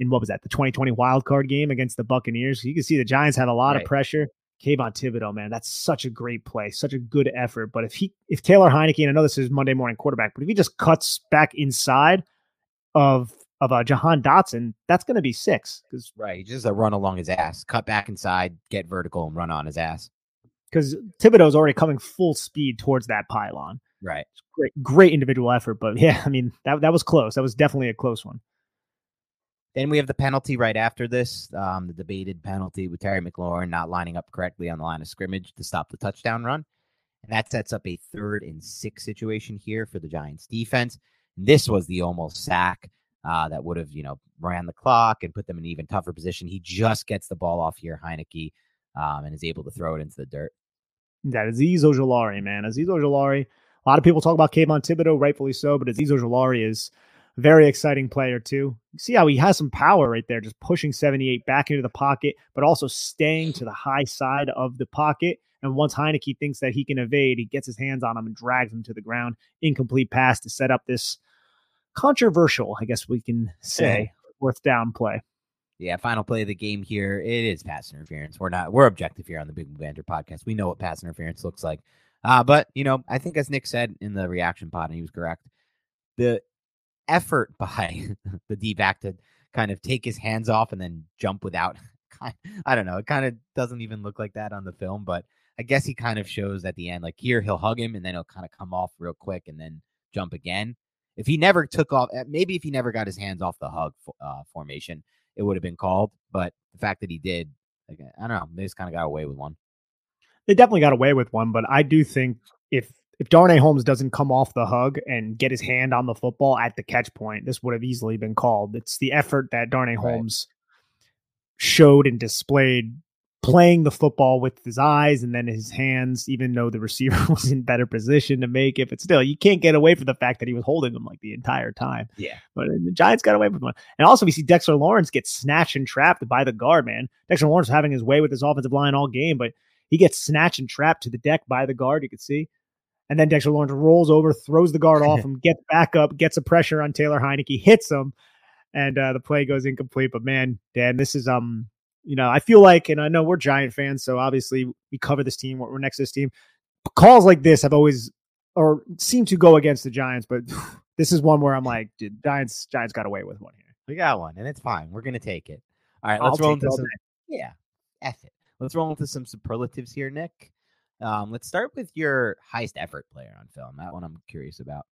in what was that the 2020 wild card game against the Buccaneers. You can see the Giants had a lot right. of pressure. Kayvon Thibodeaux, man, that's such a great play, such a good effort. But if he, if Taylor Heinicke, and I know this is Monday morning quarterback, but if he just cuts back inside of of uh, Jahan Dotson, that's going to be six. Because right, he just a run along his ass, cut back inside, get vertical, and run on his ass. Because Thibodeaux's already coming full speed towards that pylon. Right, great, great individual effort. But yeah, I mean that that was close. That was definitely a close one. Then we have the penalty right after this, um, the debated penalty with Terry McLaurin not lining up correctly on the line of scrimmage to stop the touchdown run. And that sets up a third and six situation here for the Giants defense. And this was the almost sack uh, that would have, you know, ran the clock and put them in an even tougher position. He just gets the ball off here, Heinicke, um, and is able to throw it into the dirt. That Azeez Ojulari, man. Azeez Ojulari. A lot of people talk about Kayvon Thibodeaux, rightfully so, but Azeez Ojulari is Very exciting player, too. See how he has some power right there, just pushing 78 back into the pocket, but also staying to the high side of the pocket. And once Heinicke thinks that he can evade, he gets his hands on him and drags him to the ground. Incomplete pass to set up this controversial, I guess we can say, fourth down play. Yeah, final play of the game here. It is pass interference. We're not we're objective here on the Big Blue Banter podcast. We know what pass interference looks like. Uh, but you know, I think as Nick said in the reaction pod, and he was correct, the effort by the D back to kind of take his hands off and then jump without I don't know. It kind of doesn't even look like that on the film, but I guess he kind of shows at the end, like here he'll hug him and then he'll kind of come off real quick and then jump again. If he never took off, eh, maybe if he never got his hands off the hug uh, formation, it would have been called. But the fact that he did, like, I don't know, they just kind of got away with one. They definitely got away with one, but I do think if if Darnay Holmes doesn't come off the hug and get his hand on the football at the catch point, this would have easily been called. It's the effort that Darnay right. Holmes showed and displayed playing the football with his eyes and then his hands, even though the receiver was in better position to make it. But still, you can't get away from the fact that he was holding them like the entire time. Yeah. But uh, the Giants got away with one. And also, we see Dexter Lawrence get snatched and trapped by the guard, man. Dexter Lawrence is having his way with his offensive line all game, but he gets snatched and trapped to the deck by the guard. You can see. And then Dexter Lawrence rolls over, throws the guard off him, gets back up, gets a pressure on Taylor Heinicke, hits him, and uh, the play goes incomplete. But man, Dan, this is um you know, I feel like, and I know we're Giant fans, so obviously we cover this team. We're next to this team. Calls like this have always or seem to go against the Giants, but this is one where I'm like, dude, Giants, Giants got away with one here. We got one, and it's fine. We're gonna take it. All right, let's I'll roll into some. Yeah, F it. Let's roll into some superlatives here, Nick. Um, let's start with your highest effort player on film. That one I'm curious about.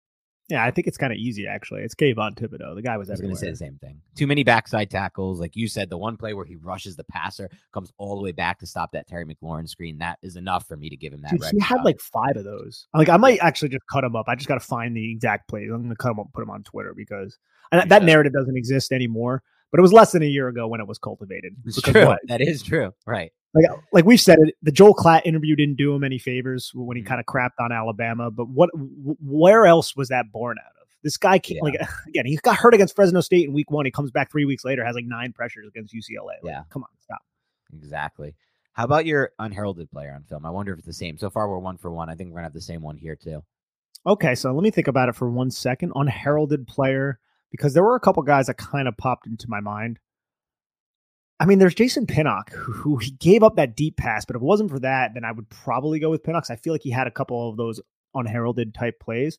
Yeah, I think it's kind of easy actually. It's Kayvon Thibodeaux. The guy was. Was going to say the same thing. Too many backside tackles, like you said. The one play where he rushes the passer, comes all the way back to stop that Terry McLaurin screen. That is enough for me to give him that. Dude, he had like five of those. Like I might actually just cut him up. I just got to find the exact plays. I'm going to cut him up, put him on Twitter because and that narrative doesn't exist anymore. But it was less than a year ago when it was cultivated. It's true. What? That is true. Right. Like, like we've said it, the Joel Klatt interview didn't do him any favors when he mm-hmm. kind of crapped on Alabama. But what, where else was that born out of? This guy can't yeah. like again. He got hurt against Fresno State in week one. He comes back three weeks later, has like nine pressures against UCLA. Like, yeah, come on, stop. Exactly. How about your unheralded player on film? I wonder if it's the same. So far, we're one for one. I think we're gonna have the same one here too. Okay, so let me think about it for one second. Unheralded player, because there were a couple guys that kind of popped into my mind. I mean, there's Jason Pinnock, who, who, he gave up that deep pass, but if it wasn't for that, then I would probably go with Pinnock. I feel like he had a couple of those unheralded type plays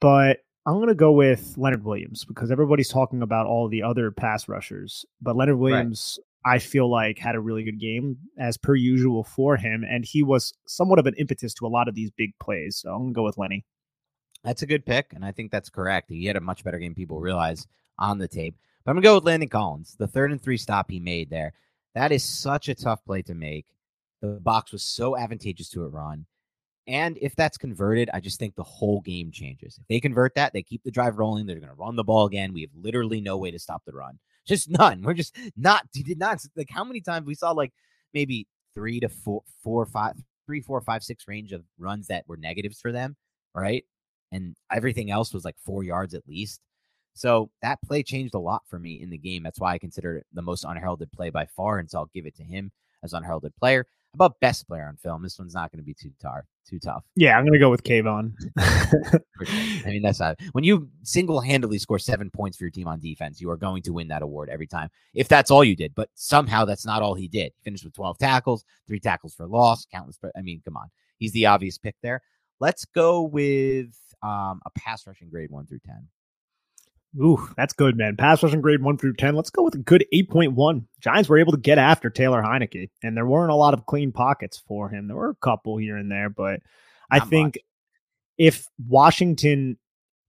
but I'm going to go with Leonard Williams because everybody's talking about all the other pass rushers, but Leonard Williams, right. I feel like had a really good game as per usual for him, and he was somewhat of an impetus to a lot of these big plays. So I'm going to go with Lenny. That's a good pick, and I think that's correct. He had a much better game people realize on the tape. But I'm going to go with Landon Collins, the third and three stop he made there. That is such a tough play to make. The box was so advantageous to a run. And if that's converted, I just think the whole game changes. If they convert that, they keep the drive rolling. They're going to run the ball again. We have literally no way to stop the run. Just none. We're just not. Did not like how many times we saw like maybe three to four, four, five, three, four, five, six range of runs that were negatives for them, right? And everything else was like four yards at least. So that play changed a lot for me in the game. That's why I consider it the most unheralded play by far. And so I'll give it to him as unheralded player about best player on film? This one's not going to be too tough. Too tough. Yeah, I'm going to go with Kayvon. I mean, that's not when you single handedly score seven points for your team on defense, you are going to win that award every time. If that's all you did, but somehow that's not all he did. He finished with 12 tackles, three tackles for loss, countless. I mean, come on, he's the obvious pick there. Let's go with um, a pass rushing grade one through ten. Ooh, that's good, man. Pass rushing grade one through 10. Let's go with a good 8.1. Giants were able to get after Taylor Heinicke, and there weren't a lot of clean pockets for him. There were a couple here and there, but Not I think much. if Washington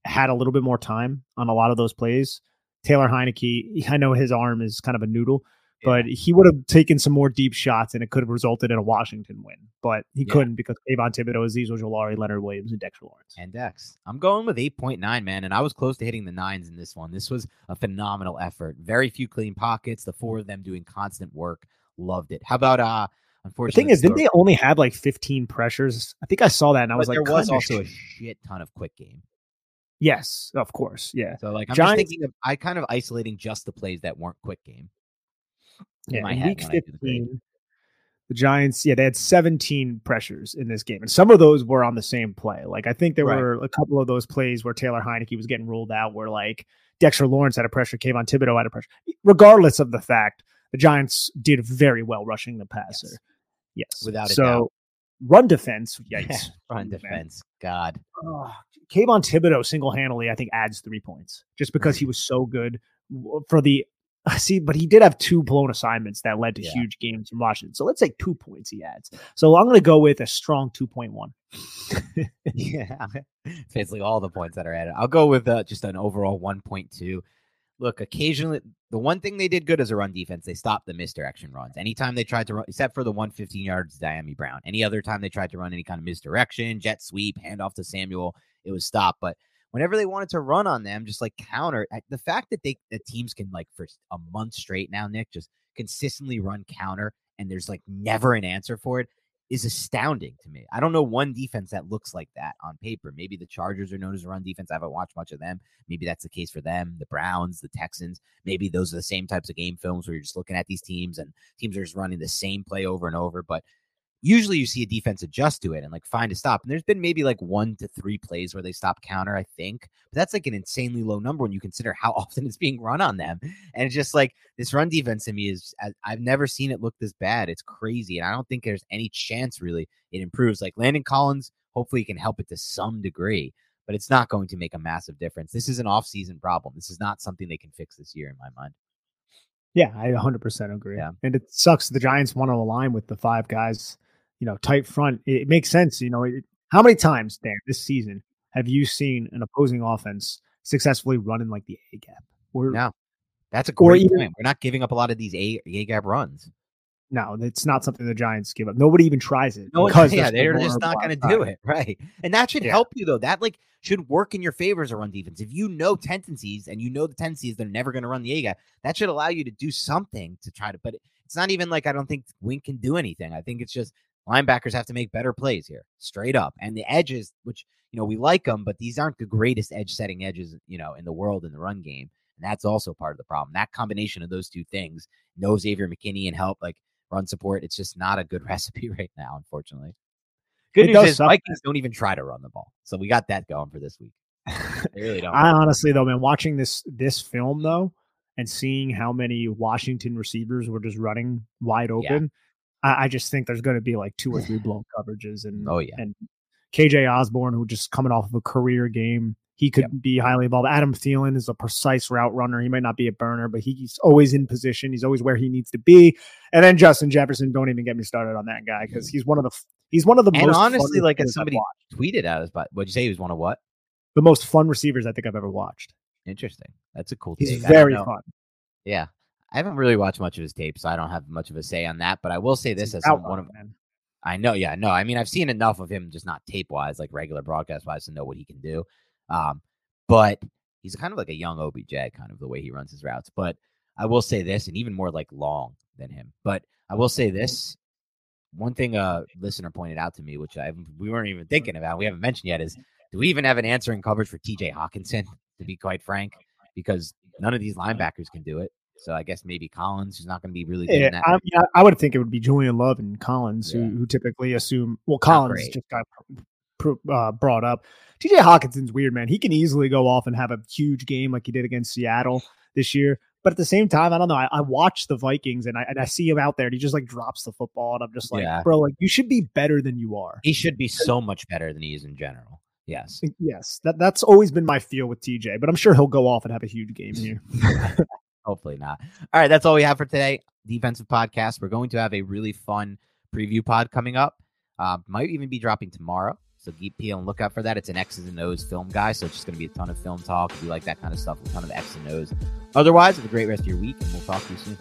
had a little bit more time on a lot of those plays, Taylor Heinicke, I know his arm is kind of a noodle, but he would have taken some more deep shots and it could have resulted in a Washington win. But he yeah. couldn't because Kayvon Thibodeaux, Azeez Ojulari, Leonard Williams, and Dexter Lawrence. And Dex. I'm going with 8.9, man. And I was close to hitting the nines in this one. This was a phenomenal effort. Very few clean pockets. The four of them doing constant work. Loved it. How about uh Unfortunately, the thing is, didn't they only have like 15 pressures? I think I saw that, and I was like, there was also a shit ton of quick game. Yes, of course. Yeah. So like I'm Giants- just thinking of I kind of isolating just the plays that weren't quick game. In Yeah, my head week when I do the 15, the Giants, yeah, they had 17 pressures in this game. And some of those were on the same play. Like, I think there Right. were a couple of those plays where Taylor Heinicke was getting ruled out, where like Dexter Lawrence had a pressure, Kayvon Thibodeaux had a pressure. Regardless of the fact, the Giants did very well rushing the passer. Yes. Without a so, doubt. run defense, yikes. Run oh, Man. defense. God. Oh, Kayvon Thibodeaux single handedly, I think, adds three points just because he was so good for the. See, but he did have two blown assignments that led to Yeah. huge games from Washington. So let's say two points he adds. So I'm going to go with a strong 2.1. yeah. Basically all the points that are added. I'll go with uh, just an overall 1.2. Look, occasionally the one thing they did good as a run defense, they stopped the misdirection runs. Anytime they tried to run, except for the 115 yards to Dyami Brown. Any other time they tried to run any kind of misdirection, jet sweep, handoff to Samuel, it was stopped. But whenever they wanted to run on them, just like counter the fact that they the teams can like for a month straight now, Nick, just consistently run counter and there's like never an answer for it is astounding to me. I don't know one defense that looks like that on paper. Maybe the Chargers are known as a run defense. I haven't watched much of them. Maybe that's the case for them. The Browns, the Texans. Maybe those are the same types of game films where you're just looking at these teams and teams are just running the same play over and over. But usually you see a defense adjust to it and like find a stop. And there's been maybe like one to three plays where they stop counter, I think. But that's like an insanely low number when you consider how often it's being run on them. And it's just like this run defense to me is I've never seen it look this bad. It's crazy. And I don't think there's any chance really it improves. Like Landon Collins, hopefully he can help it to some degree, but it's not going to make a massive difference. This is an off-season problem. This is not something they can fix this year in my mind. Yeah, I 100% agree. Yeah. And it sucks the Giants want to align with the five guys, you know, tight front. It, makes sense. You know, it, how many times, Dan, this season have you seen an opposing offense successfully running like the A gap? Or No. That's a great even- point. We're not giving up a lot of these A, A gap runs. no, it's not something the Giants give up. Nobody even tries it. No, because yeah, they're just not going to do it, right? And that should Yeah. help you though. That like should work in your favor as a run defense. If you know tendencies and you know the tendencies, they're never going to run the A gap. That should allow you to do something to try to. But it's not even like I don't think Wink can do anything. I think it's just linebackers have to make better plays here, straight up. And the edges, which you know we like them, but these aren't the greatest edge setting edges, you know, in the world in the run game. And that's also part of the problem. That combination of those two things, no Xavier McKinney and help like run support, it's just not a good recipe right now, unfortunately. Good It news is suck. Vikings don't even try to run the ball. So we got that going for this week. They really don't. I honestly though, man, watching this this film though, and seeing how many Washington receivers were just running wide Yeah. I, I just think there's going to be like two or three blown coverages, and Oh, yeah. and KJ Osborn, who just coming off of a career game, he could Yep. be highly involved. Adam Thielen is a precise route runner. He might not be a burner, but he's always in position. He's always where he needs to be. And then Justin Jefferson, don't even get me started on that guy because he's one of the he's one of the and most honestly, fun like as somebody tweeted at us, but what'd you say he was one of what? the most fun receivers I think I've ever watched. Interesting. That's a cool He's take. Very fun. Yeah. I haven't really watched much of his tape, so I don't have much of a say on that. But I will say this He's as one of man. I know, yeah, no. I mean, I've seen enough of him, just not tape wise, like regular broadcast wise, to know what he can do. Um, but he's kind of like a young OBJ, kind of the way he runs his routes. But I will say this, and even more like long than him. But I will say this: one thing a listener pointed out to me, which I we weren't even thinking about, we haven't mentioned yet, is do we even have an answer in coverage for T.J. Hockenson? To be quite frank, because none of these linebackers can do it. So I guess maybe Collins is not going to be really Yeah, that. I, I would think it would be Julian Love and Collins, Yeah. who, who typically assume. Well, Collins just got uh, brought up. TJ Hockenson's weird, man. He can easily go off and have a huge game like he did against Seattle this year. But at the same time, I don't know. I, I watch the Vikings and I and I see him out there and he just like drops the football and I'm just like, Yeah. bro, like you should be better than you are. He should be so much better than he is in general. Yes. Yes, that that's always been my feel with TJ, but I'm sure he'll go off and have a huge game here. Hopefully not. All right, that's all we have for today. Defensive podcast. We're going to have a really fun preview pod coming up. Uh, might even be dropping tomorrow. So keep peeling look out for that. It's an X's and O's film guy, so it's just going to be a ton of film talk. If you like that kind of stuff, a ton of X's and O's. Otherwise, have a great rest of your week, and we'll talk to you soon.